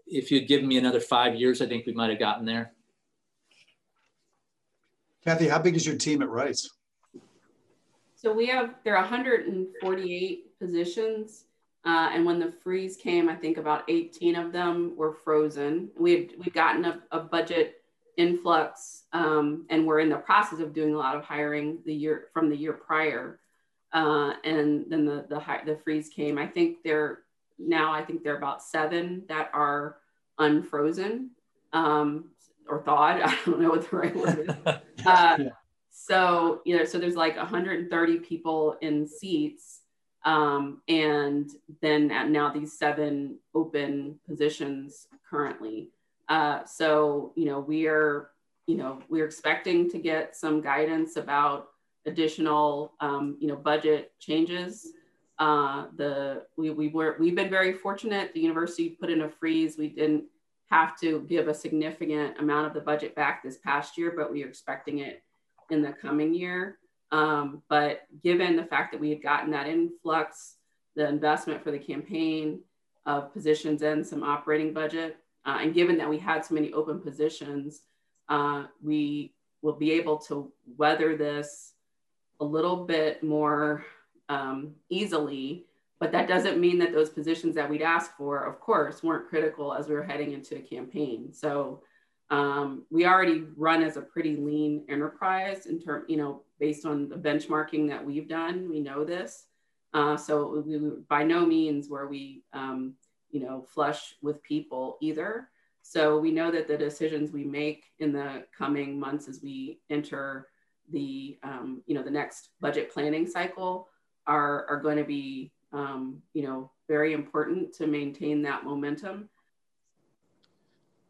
if you'd given me another five years, I think we might have gotten there. Kathy, how big is your team at Rice? So we have, there are 148 positions. Uh, and when the freeze came, I think about 18 of them were frozen. We had we've gotten a, a budget influx, um, and we're in the process of doing a lot of hiring the year from the year prior. Uh, and then the the the freeze came. I think they're now. I think there are about seven that are unfrozen um, or thawed. I don't know what the right word is. Uh, yeah. So, you know, so there's like 130 people in seats. Um, and then now these seven open positions currently. Uh, so, you know, we are, you know, we're expecting to get some guidance about additional, um, you know, budget changes. Uh, the we, we were we've been very fortunate. The university put in a freeze. We didn't have to give a significant amount of the budget back this past year, but we are expecting it in the coming year. Um, but given the fact that we had gotten that influx, the investment for the campaign of positions and some operating budget, uh, and given that we had so many open positions, uh, we will be able to weather this a little bit more um, easily. But that doesn't mean that those positions that we'd asked for, of course, weren't critical as we were heading into a campaign. So um, we already run as a pretty lean enterprise in term, you know, based on the benchmarking that we've done, we know this. Uh, so we, by no means were we, um, you know, flush with people either. So we know that the decisions we make in the coming months as we enter the, um, you know, the next budget planning cycle are, are going to be, um, you know, very important to maintain that momentum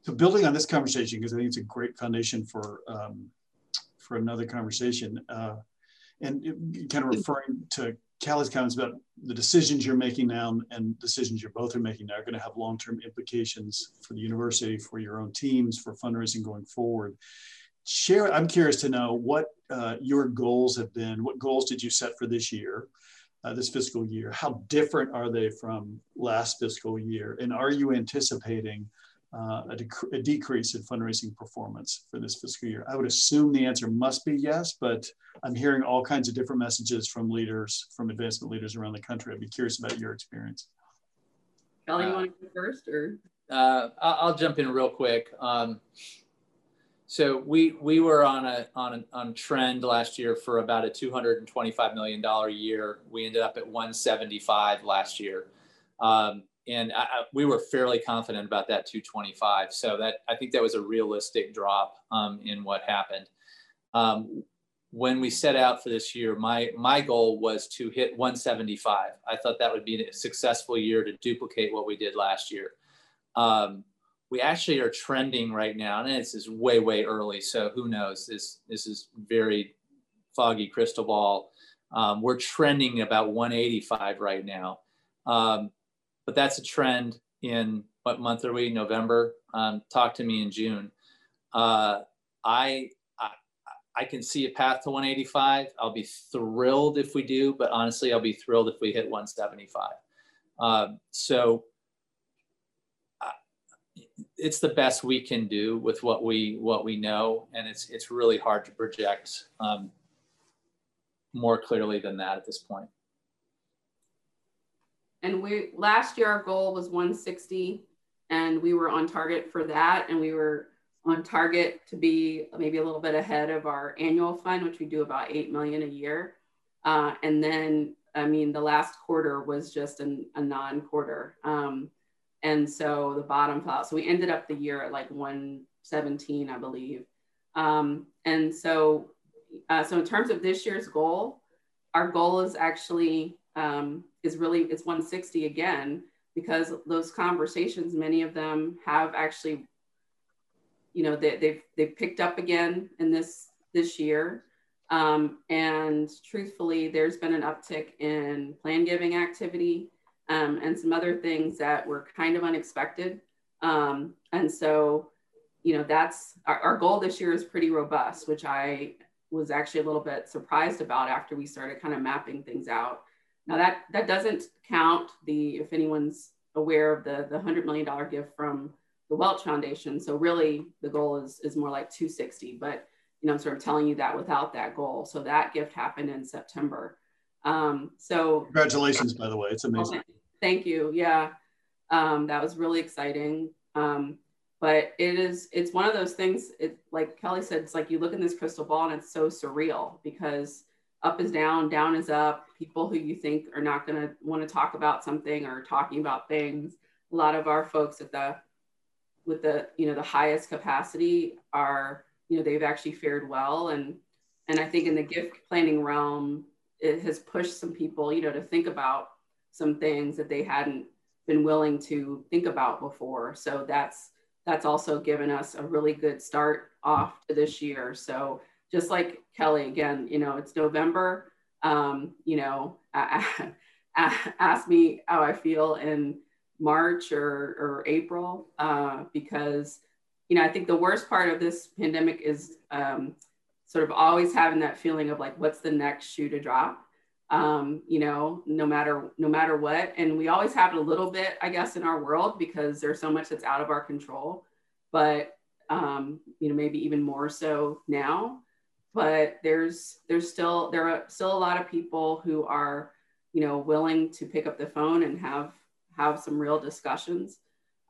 so building on this conversation, because I think it's a great foundation for um, for another conversation, uh, and it, kind of referring to Callie's comments about the decisions you're making now and decisions you both are making now are going to have long-term implications for the university, for your own teams, for fundraising going forward. Share. I'm curious to know what uh, your goals have been. What goals did you set for this year? Uh, this fiscal year? How different are they from last fiscal year? And are you anticipating uh, a, dec- a, decrease in fundraising performance for this fiscal year? I would assume the answer must be yes, but I'm hearing all kinds of different messages from leaders, from advancement leaders around the country. I'd be curious about your experience. Kelly, you want to go first, or? Uh, I'll jump in real quick. Um, so we we were on a on a on trend last year for about a 225 million dollar year. We ended up at 175 last year. Um, and I, we were fairly confident about that 225. So that I think that was a realistic drop um, in what happened. Um, when we set out for this year, my my goal was to hit 175. I thought that would be a successful year to duplicate what we did last year. Um, we actually are trending right now, and this is way way early, so who knows? This this is very foggy crystal ball. Um, we're trending about 185 right now. Um, but that's a trend in what month are we? November. Um, talk to me in June. Uh, I, I can see a path to 185. I'll be thrilled if we do, but honestly, I'll be thrilled if we hit 175. Um, so uh, it's the best we can do with what we what we know, and it's it's really hard to project um, more clearly than that at this point. And we last year our goal was 160, and we were on target for that, and we were on target to be maybe a little bit ahead of our annual fund, which we do about 8 million a year. Uh, and then, I mean, the last quarter was just an, a non quarter. Um, and so the bottom fell out. So we ended up the year at like 117, I believe. Um, and so, uh, so in terms of this year's goal, our goal is actually, um, is really, it's 160 again, because those conversations, many of them have actually you know they, they've they've picked up again in this this year um, and truthfully there's been an uptick in plan giving activity um, and some other things that were kind of unexpected um, and so you know that's our, our goal this year is pretty robust which i was actually a little bit surprised about after we started kind of mapping things out now that that doesn't count the if anyone's aware of the the 100 million dollar gift from the Welch Foundation. So really the goal is, is more like 260, but you know, I'm sort of telling you that without that goal. So that gift happened in September. Um, so congratulations, by the way, it's amazing. Thank you. Yeah. Um, that was really exciting. Um, but it is, it's one of those things, it, like Kelly said, it's like you look in this crystal ball and it's so surreal because up is down, down is up. People who you think are not going to want to talk about something or talking about things. A lot of our folks at the with the you know the highest capacity are you know they've actually fared well and and i think in the gift planning realm it has pushed some people you know to think about some things that they hadn't been willing to think about before so that's that's also given us a really good start off to this year so just like kelly again you know it's november um, you know ask me how i feel in March or, or April uh, because, you know, I think the worst part of this pandemic is um, sort of always having that feeling of like, what's the next shoe to drop? Um, you know, no matter no matter what, and we always have it a little bit, I guess, in our world because there's so much that's out of our control. But um, you know, maybe even more so now. But there's there's still there are still a lot of people who are you know willing to pick up the phone and have have some real discussions.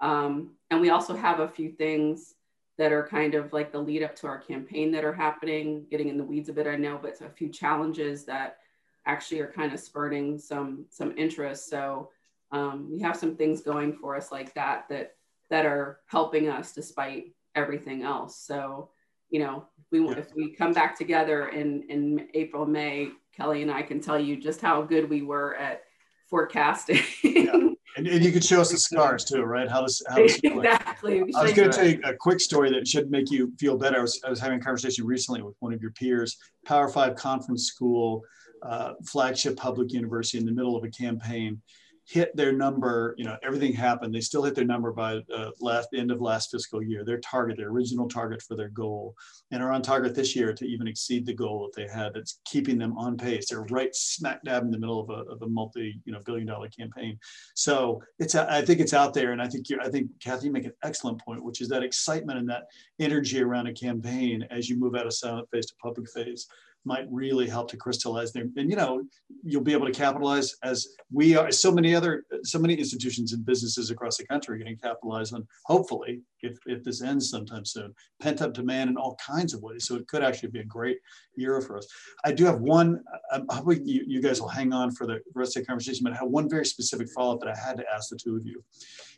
Um, and we also have a few things that are kind of like the lead up to our campaign that are happening, getting in the weeds a bit, I know, but a few challenges that actually are kind of spurting some some interest. So um, we have some things going for us like that that that are helping us despite everything else. So you know, we yeah. if we come back together in in April May, Kelly and I can tell you just how good we were at forecasting. Yeah. And, and you could show us the scars too, right? How does how does exactly? I was going to tell you a quick story that should make you feel better. I was, I was having a conversation recently with one of your peers, Power Five Conference School, uh, flagship public university in the middle of a campaign, hit their number, you know, everything happened. They still hit their number by uh, last end of last fiscal year, their target, their original target for their goal, and are on target this year to even exceed the goal that they had. That's keeping them on pace. They're right smack dab in the middle of a, of a multi, you know, billion dollar campaign. So it's, I think it's out there, and I think you, I think Kathy, you make an excellent point, which is that excitement and that energy around a campaign as you move out of silent phase to public phase might really help to crystallize them. And you know, you'll be able to capitalize as we are. So many other, so many institutions and businesses across the country are getting capitalized on. Hopefully, if if this ends sometime soon, pent up demand in all kinds of ways. So it could actually be a great year for us. I do have one. I'm hoping you, you guys will hang on for the rest of the conversation, but I have one very specific follow up that I had to ask the two of you.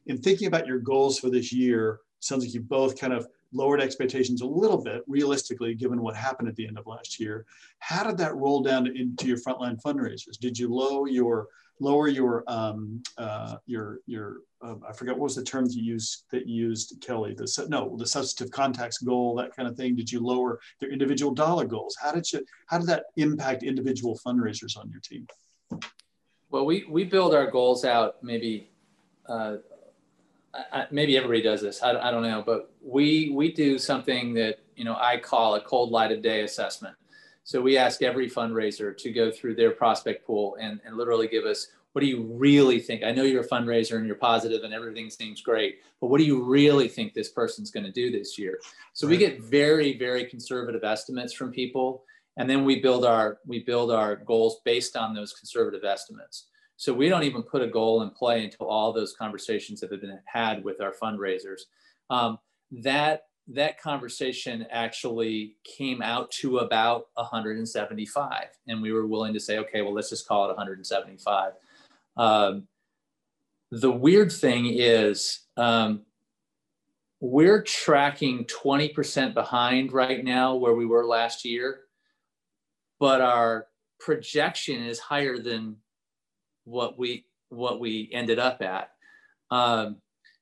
In thinking about your goals for this year, sounds like you both kind of lowered expectations a little bit realistically given what happened at the end of last year. How did that roll down into your frontline fundraisers? Did you lower your lower your um, uh, your your uh, I forget what was the term you used that you used Kelly? The no the substantive contacts goal that kind of thing. Did you lower their individual dollar goals? How did you how did that impact individual fundraisers on your team? Well we we build our goals out maybe uh, I, maybe everybody does this. I, I don't know, but we we do something that you know I call a cold light of day assessment. So we ask every fundraiser to go through their prospect pool and, and literally give us what do you really think? I know you're a fundraiser and you're positive and everything seems great, but what do you really think this person's going to do this year? So right. we get very, very conservative estimates from people, and then we build our we build our goals based on those conservative estimates. So we don't even put a goal in play until all those conversations have been had with our fundraisers. Um, that that conversation actually came out to about 175, and we were willing to say, okay, well, let's just call it 175. Um, the weird thing is um, we're tracking 20% behind right now where we were last year, but our projection is higher than what we what we ended up at. Um,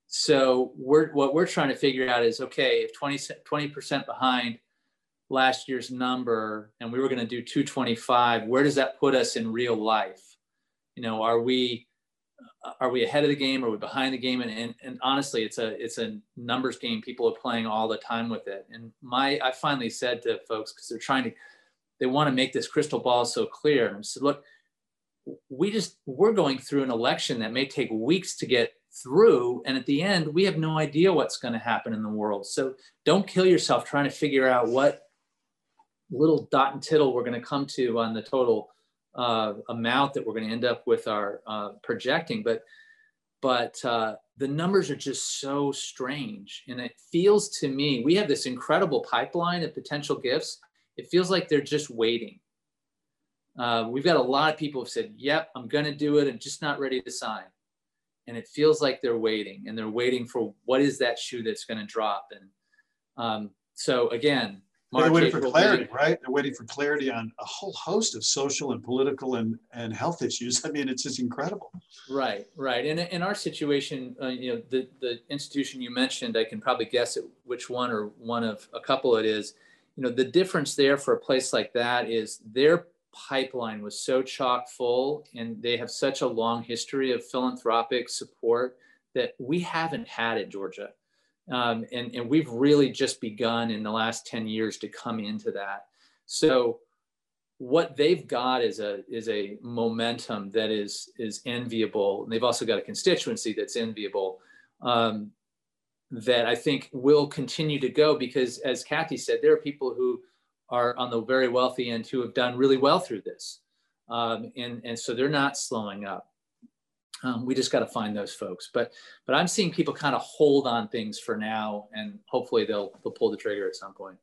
so we're what we're trying to figure out is okay if 20 percent behind last year's number and we were going to do 225 where does that put us in real life you know, are we are we ahead of the game? Are we behind the game? And, and, and honestly, it's a it's a numbers game. People are playing all the time with it. And my I finally said to folks because they're trying to they want to make this crystal ball so clear. And I said, look, we just we're going through an election that may take weeks to get through and at the end we have no idea what's going to happen in the world so don't kill yourself trying to figure out what little dot and tittle we're going to come to on the total uh, amount that we're going to end up with our uh, projecting, but but uh, the numbers are just so strange, and it feels to me we have this incredible pipeline of potential gifts. It feels like they're just waiting. Uh, we've got a lot of people who have said, "Yep, I'm going to do it. I'm just not ready to sign," and it feels like they're waiting, and they're waiting for what is that shoe that's going to drop. And um, so again, March, they're waiting for clarity, right? They're waiting for clarity on a whole host of social and political and, and health issues. I mean, it's just incredible. Right, right. And in our situation, uh, you know, the, the institution you mentioned, I can probably guess it, which one or one of a couple it is. You know, the difference there for a place like that is their pipeline was so chock full and they have such a long history of philanthropic support that we haven't had at Georgia. Um, and, and we've really just begun in the last 10 years to come into that. So what they've got is a is a momentum that is is enviable. And they've also got a constituency that's enviable. Um, that I think will continue to go because, as Kathy said, there are people who are on the very wealthy end who have done really well through this, um, and and so they're not slowing up. Um, we just got to find those folks. But but I'm seeing people kind of hold on things for now, and hopefully they'll they'll pull the trigger at some point.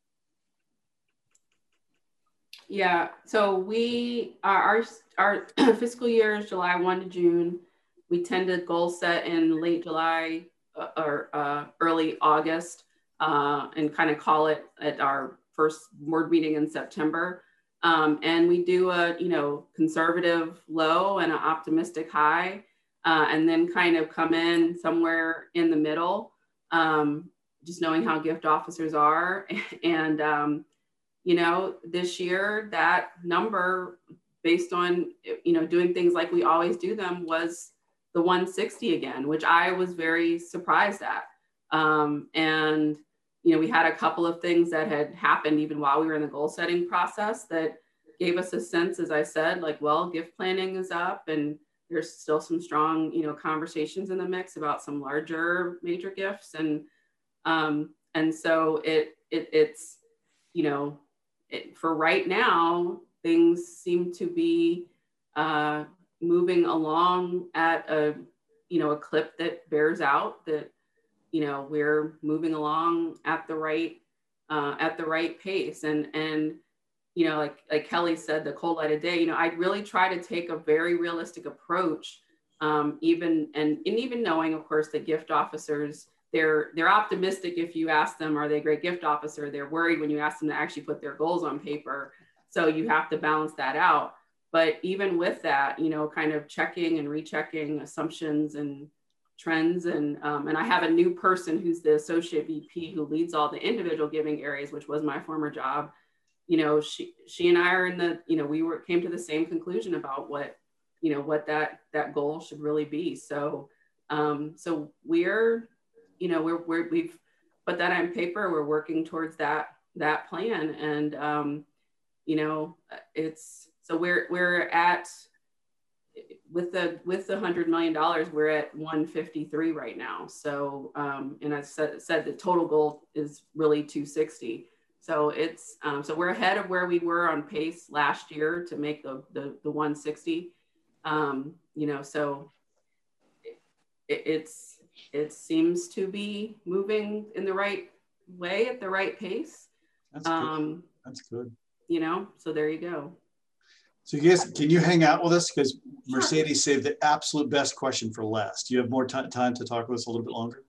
Yeah. So we our our, our fiscal year is July one to June. We tend to goal set in late July uh, or uh, early August, uh, and kind of call it at our first board meeting in September. Um, and we do a you know conservative low and an optimistic high uh, and then kind of come in somewhere in the middle, um, just knowing how gift officers are. and, um, you know, this year, that number based on, you know, doing things like we always do them was the 160 again, which I was very surprised at. Um, and, you know, we had a couple of things that had happened even while we were in the goal setting process that gave us a sense, as I said, like, well, gift planning is up and there's still some strong, you know, conversations in the mix about some larger major gifts, and um, and so it, it it's, you know, it, for right now things seem to be uh, moving along at a, you know, a clip that bears out that, you know, we're moving along at the right uh, at the right pace, and and you know, like like Kelly said, the cold light of day, you know, I really try to take a very realistic approach, um, even and, and even knowing, of course, that gift officers, they're they're optimistic if you ask them, are they a great gift officer? They're worried when you ask them to actually put their goals on paper. So you have to balance that out. But even with that, you know, kind of checking and rechecking assumptions and trends and um, and I have a new person who's the associate VP who leads all the individual giving areas, which was my former job you know, she she and I are in the, you know, we were came to the same conclusion about what, you know, what that that goal should really be. So um, so we're, you know, we're, we're we've put that on paper. We're working towards that, that plan. And, um, you know, it's, so we're, we're at, with the, with the hundred million dollars, we're at 153 right now. So, um, and I said, said the total goal is really 260. So it's, um, so we're ahead of where we were on pace last year to make the, the, the 160. Um, you know, so it, it's, it seems to be moving in the right way at the right pace. That's um, good. That's good. You know, so there you go. So you guys, can you hang out with us? Because Mercedes saved the absolute best question for last. Do you have more time to talk with us a little bit longer?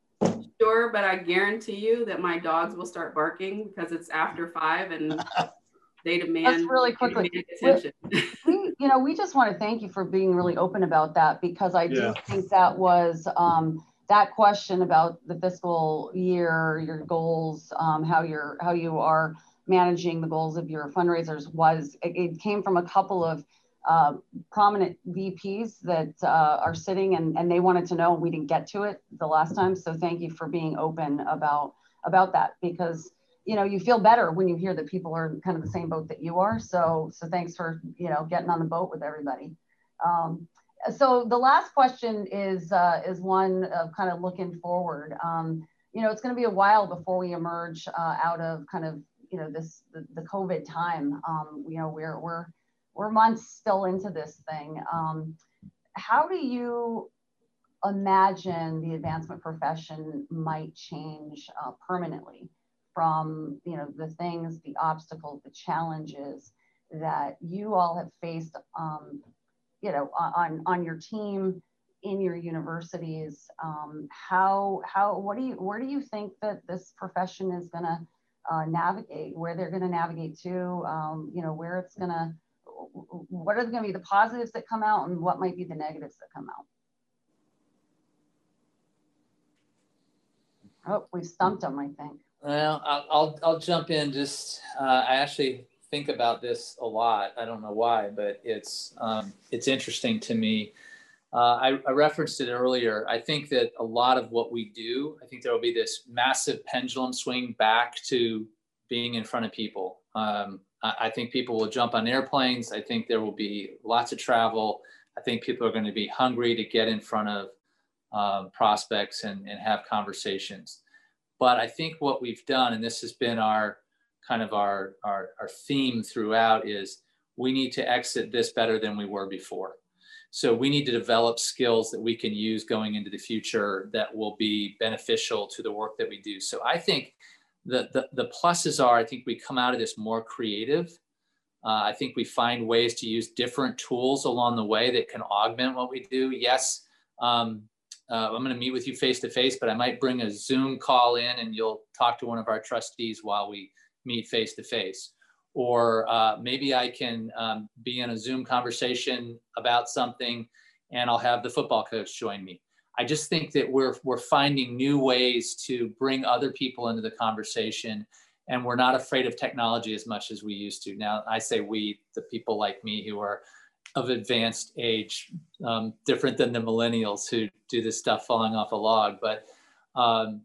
Sure, but I guarantee you that my dogs will start barking because it's after five and they demand That's really quickly. attention. We, you know, we just want to thank you for being really open about that because I do yeah. think that was um, that question about the fiscal year, your goals, um, how you're how you are managing the goals of your fundraisers was it, it came from a couple of uh, prominent VPs that uh, are sitting and, and they wanted to know we didn't get to it the last time. So thank you for being open about about that because you know you feel better when you hear that people are kind of the same boat that you are. So so thanks for you know getting on the boat with everybody. Um, so the last question is uh, is one of kind of looking forward. Um, you know, it's going to be a while before we emerge uh, out of kind of you know this the, the COVID time. Um, you know, we're we're we're months still into this thing. Um, how do you imagine the advancement profession might change uh, permanently from you know the things, the obstacles, the challenges that you all have faced um, you know, on, on your team, in your universities, um, how, how, what do you, where do you think that this profession is going to uh, navigate, where they're going to navigate to, um, you know, where it's going to, what are going to be the positives that come out and what might be the negatives that come out? Oh, we've stumped them, I think. Well, I'll, I'll, I'll jump in. Just, uh, I actually think about this a lot. I don't know why, but it's um, it's interesting to me. Uh, I, I, referenced it earlier. I think that a lot of what we do, I think there will be this massive pendulum swing back to being in front of people. Um, I, I, think people will jump on airplanes. I think there will be lots of travel. I think people are going to be hungry to get in front of um, prospects and, and have conversations. But I think what we've done, and this has been our kind of our, our, our theme throughout is we need to exit this better than we were before. So we need to develop skills that we can use going into the future that will be beneficial to the work that we do. So I think the, the, the pluses are, I think we come out of this more creative. Uh, I think we find ways to use different tools along the way that can augment what we do. Yes, um, uh, I'm going to meet with you face to face, but I might bring a Zoom call in and you'll talk to one of our trustees while we meet face to face. Or uh, maybe I can um, be in a Zoom conversation about something and I'll have the football coach join me. I just think that we're, we're finding new ways to bring other people into the conversation and we're not afraid of technology as much as we used to. Now, I say we, the people like me who are of advanced age, um, different than the millennials who do this stuff falling off a log. But um,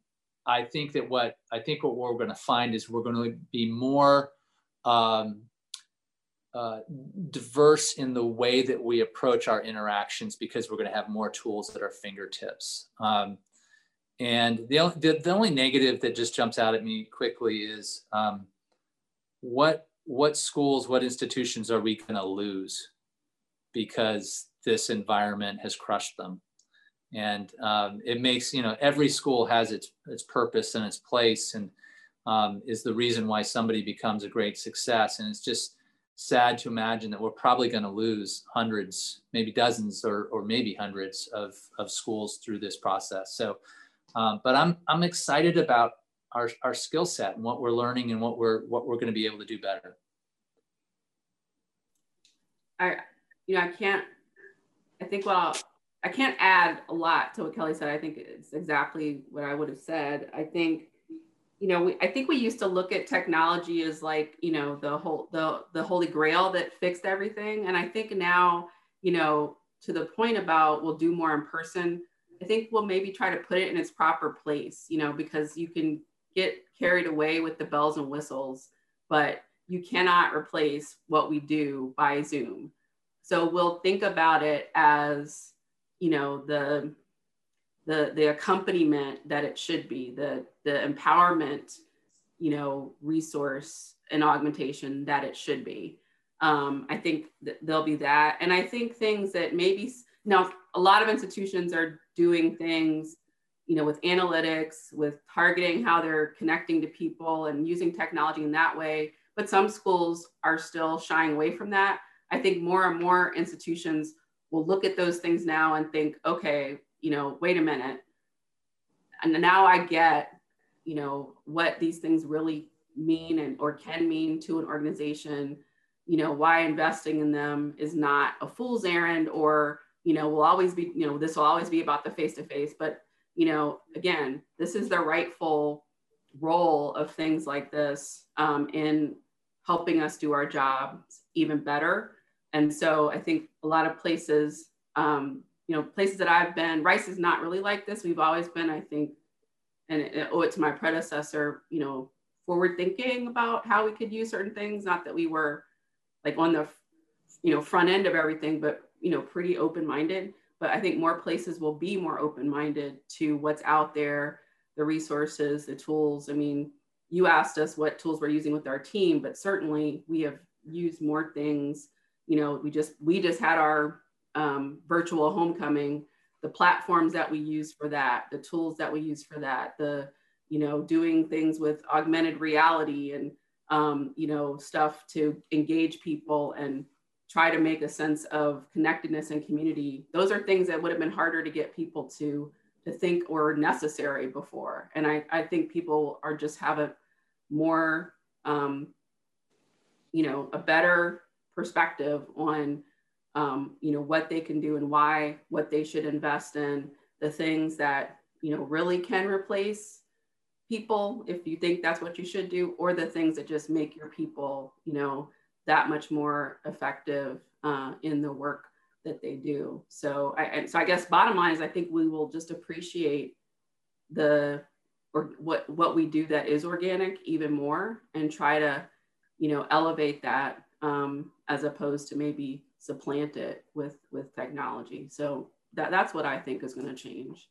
I think that what I think what we're going to find is we're going to be more um, uh, diverse in the way that we approach our interactions because we're going to have more tools at our fingertips. Um, and the, the, the, only negative that just jumps out at me quickly is um, what what schools, what institutions are we going to lose because this environment has crushed them? and um, it makes you know every school has its its purpose and its place and um, is the reason why somebody becomes a great success and it's just sad to imagine that we're probably going to lose hundreds maybe dozens or, or maybe hundreds of, of schools through this process so um, but i'm i'm excited about our, our skill set and what we're learning and what we're what we're going to be able to do better i you know i can't i think I'll, I can't add a lot to what Kelly said. I think it's exactly what I would have said. I think, you know, we, I think we used to look at technology as like, you know, the whole the the holy grail that fixed everything. And I think now, you know, to the point about we'll do more in person. I think we'll maybe try to put it in its proper place, you know, because you can get carried away with the bells and whistles, but you cannot replace what we do by Zoom. So we'll think about it as, you know, the the the accompaniment that it should be, the the empowerment, you know, resource and augmentation that it should be. Um, I think th- there'll be that, and I think things that maybe now a lot of institutions are doing things, you know, with analytics, with targeting how they're connecting to people and using technology in that way. But some schools are still shying away from that. I think more and more institutions will look at those things now and think, okay, you know, wait a minute. And now I get, you know, what these things really mean and or can mean to an organization, you know, why investing in them is not a fool's errand or, you know, will always be, you know, this will always be about the face to face. But, you know, again, this is the rightful role of things like this um, in helping us do our jobs even better. And so I think a lot of places um, you know, places that I've been, Rice is not really like this. We've always been, I think, and it, owe it to my predecessor, you know, forward thinking about how we could use certain things. Not that we were like on the, you know, front end of everything, but, you know, pretty open minded. But I think more places will be more open minded to what's out there, the resources, the tools. I mean, you asked us what tools we're using with our team, but certainly we have used more things. You know, we just we just had our um, virtual homecoming, the platforms that we use for that, the tools that we use for that, the, you know, doing things with augmented reality and, um, you know, stuff to engage people and try to make a sense of connectedness and community. Those are things that would have been harder to get people to to think or necessary before. And I, I think people are just have a more, um, you know, a better perspective on um, you know, what they can do and why, what they should invest in, the things that, you know, really can replace people if you think that's what you should do, or the things that just make your people, you know, that much more effective uh, in the work that they do. So I, and so I guess bottom line is I think we will just appreciate the or what what we do that is organic even more and try to you know elevate that um, as opposed to maybe supplant it with with technology. So that, that's what I think is going to change.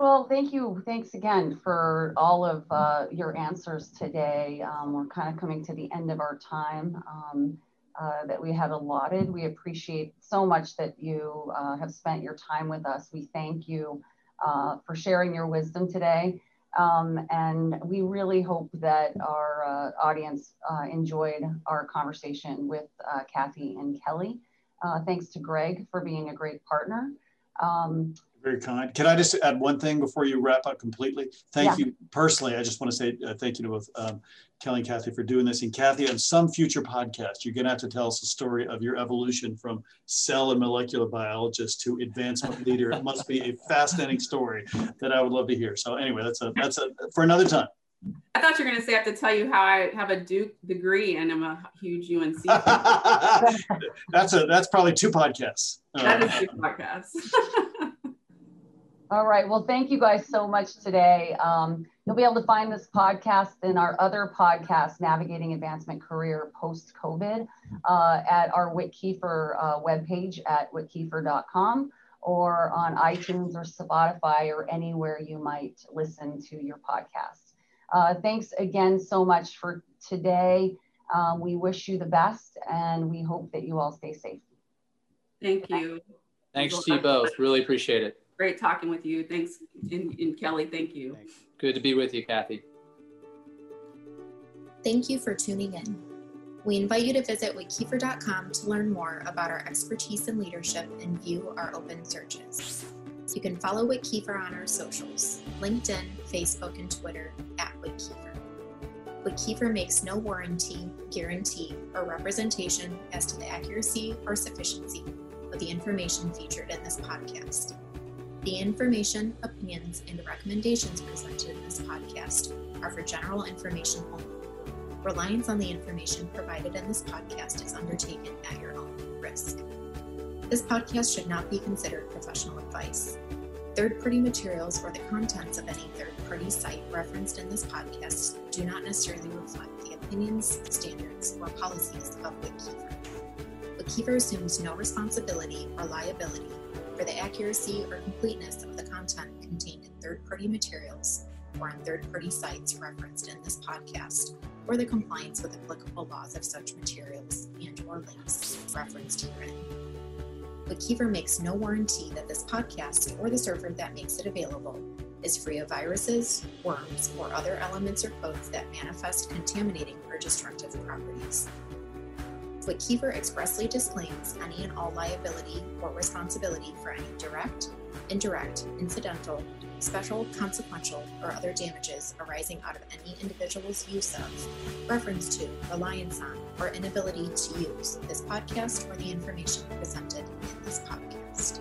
Well, thank you. Thanks again for all of uh, your answers today. Um, we're kind of coming to the end of our time um, uh, that we had allotted. We appreciate so much that you uh, have spent your time with us. We thank you uh, for sharing your wisdom today. Um, and we really hope that our uh, audience uh, enjoyed our conversation with uh, Kathy and Kelly. Uh, thanks to Greg for being a great partner. Um, very kind. Can I just add one thing before you wrap up completely? Thank yeah. you personally. I just want to say uh, thank you to both um, Kelly and Kathy for doing this. And Kathy, on some future podcast, you're going to have to tell us a story of your evolution from cell and molecular biologist to advancement leader. It must be a fascinating story that I would love to hear. So anyway, that's a that's a for another time. I thought you were going to say I have to tell you how I have a Duke degree and I'm a huge UNC. that's a that's probably two podcasts. That is two podcasts. All right. Well, thank you guys so much today. Um, you'll be able to find this podcast in our other podcast, Navigating Advancement Career Post COVID, uh, at our WittKieffer uh, webpage at wittkieffer.com or on iTunes or Spotify or anywhere you might listen to your podcast. Uh, thanks again so much for today. Um, we wish you the best and we hope that you all stay safe. Thank you. Thanks to you both. Really appreciate it great talking with you. Thanks, and, and Kelly, thank you. Good to be with you, Kathy. Thank you for tuning in. We invite you to visit wittkieffer.com to learn more about our expertise in leadership and view our open searches. You can follow WittKieffer on our socials LinkedIn, Facebook, and Twitter at Witt Kiefer. Kieffer makes no warranty, guarantee, or representation as to the accuracy or sufficiency of the information featured in this podcast. The information, opinions, and recommendations presented in this podcast are for general information only. Reliance on the information provided in this podcast is undertaken at your own risk. This podcast should not be considered professional advice. Third-party materials or the contents of any third-party site referenced in this podcast do not necessarily reflect the opinions, standards, or policies of WittKieffer. WittKieffer assumes no responsibility or liability for the accuracy or completeness of the content contained in third-party materials or on third-party sites referenced in this podcast, or the compliance with applicable laws of such materials and or links referenced herein. WittKieffer makes no warranty that this podcast or the server that makes it available is free of viruses, worms, or other elements or codes that manifest contaminating or destructive properties. Kieffer expressly disclaims any and all liability or responsibility for any direct, indirect, incidental, special, consequential, or other damages arising out of any individual's use of, reference to, reliance on, or inability to use this podcast or the information presented in this podcast.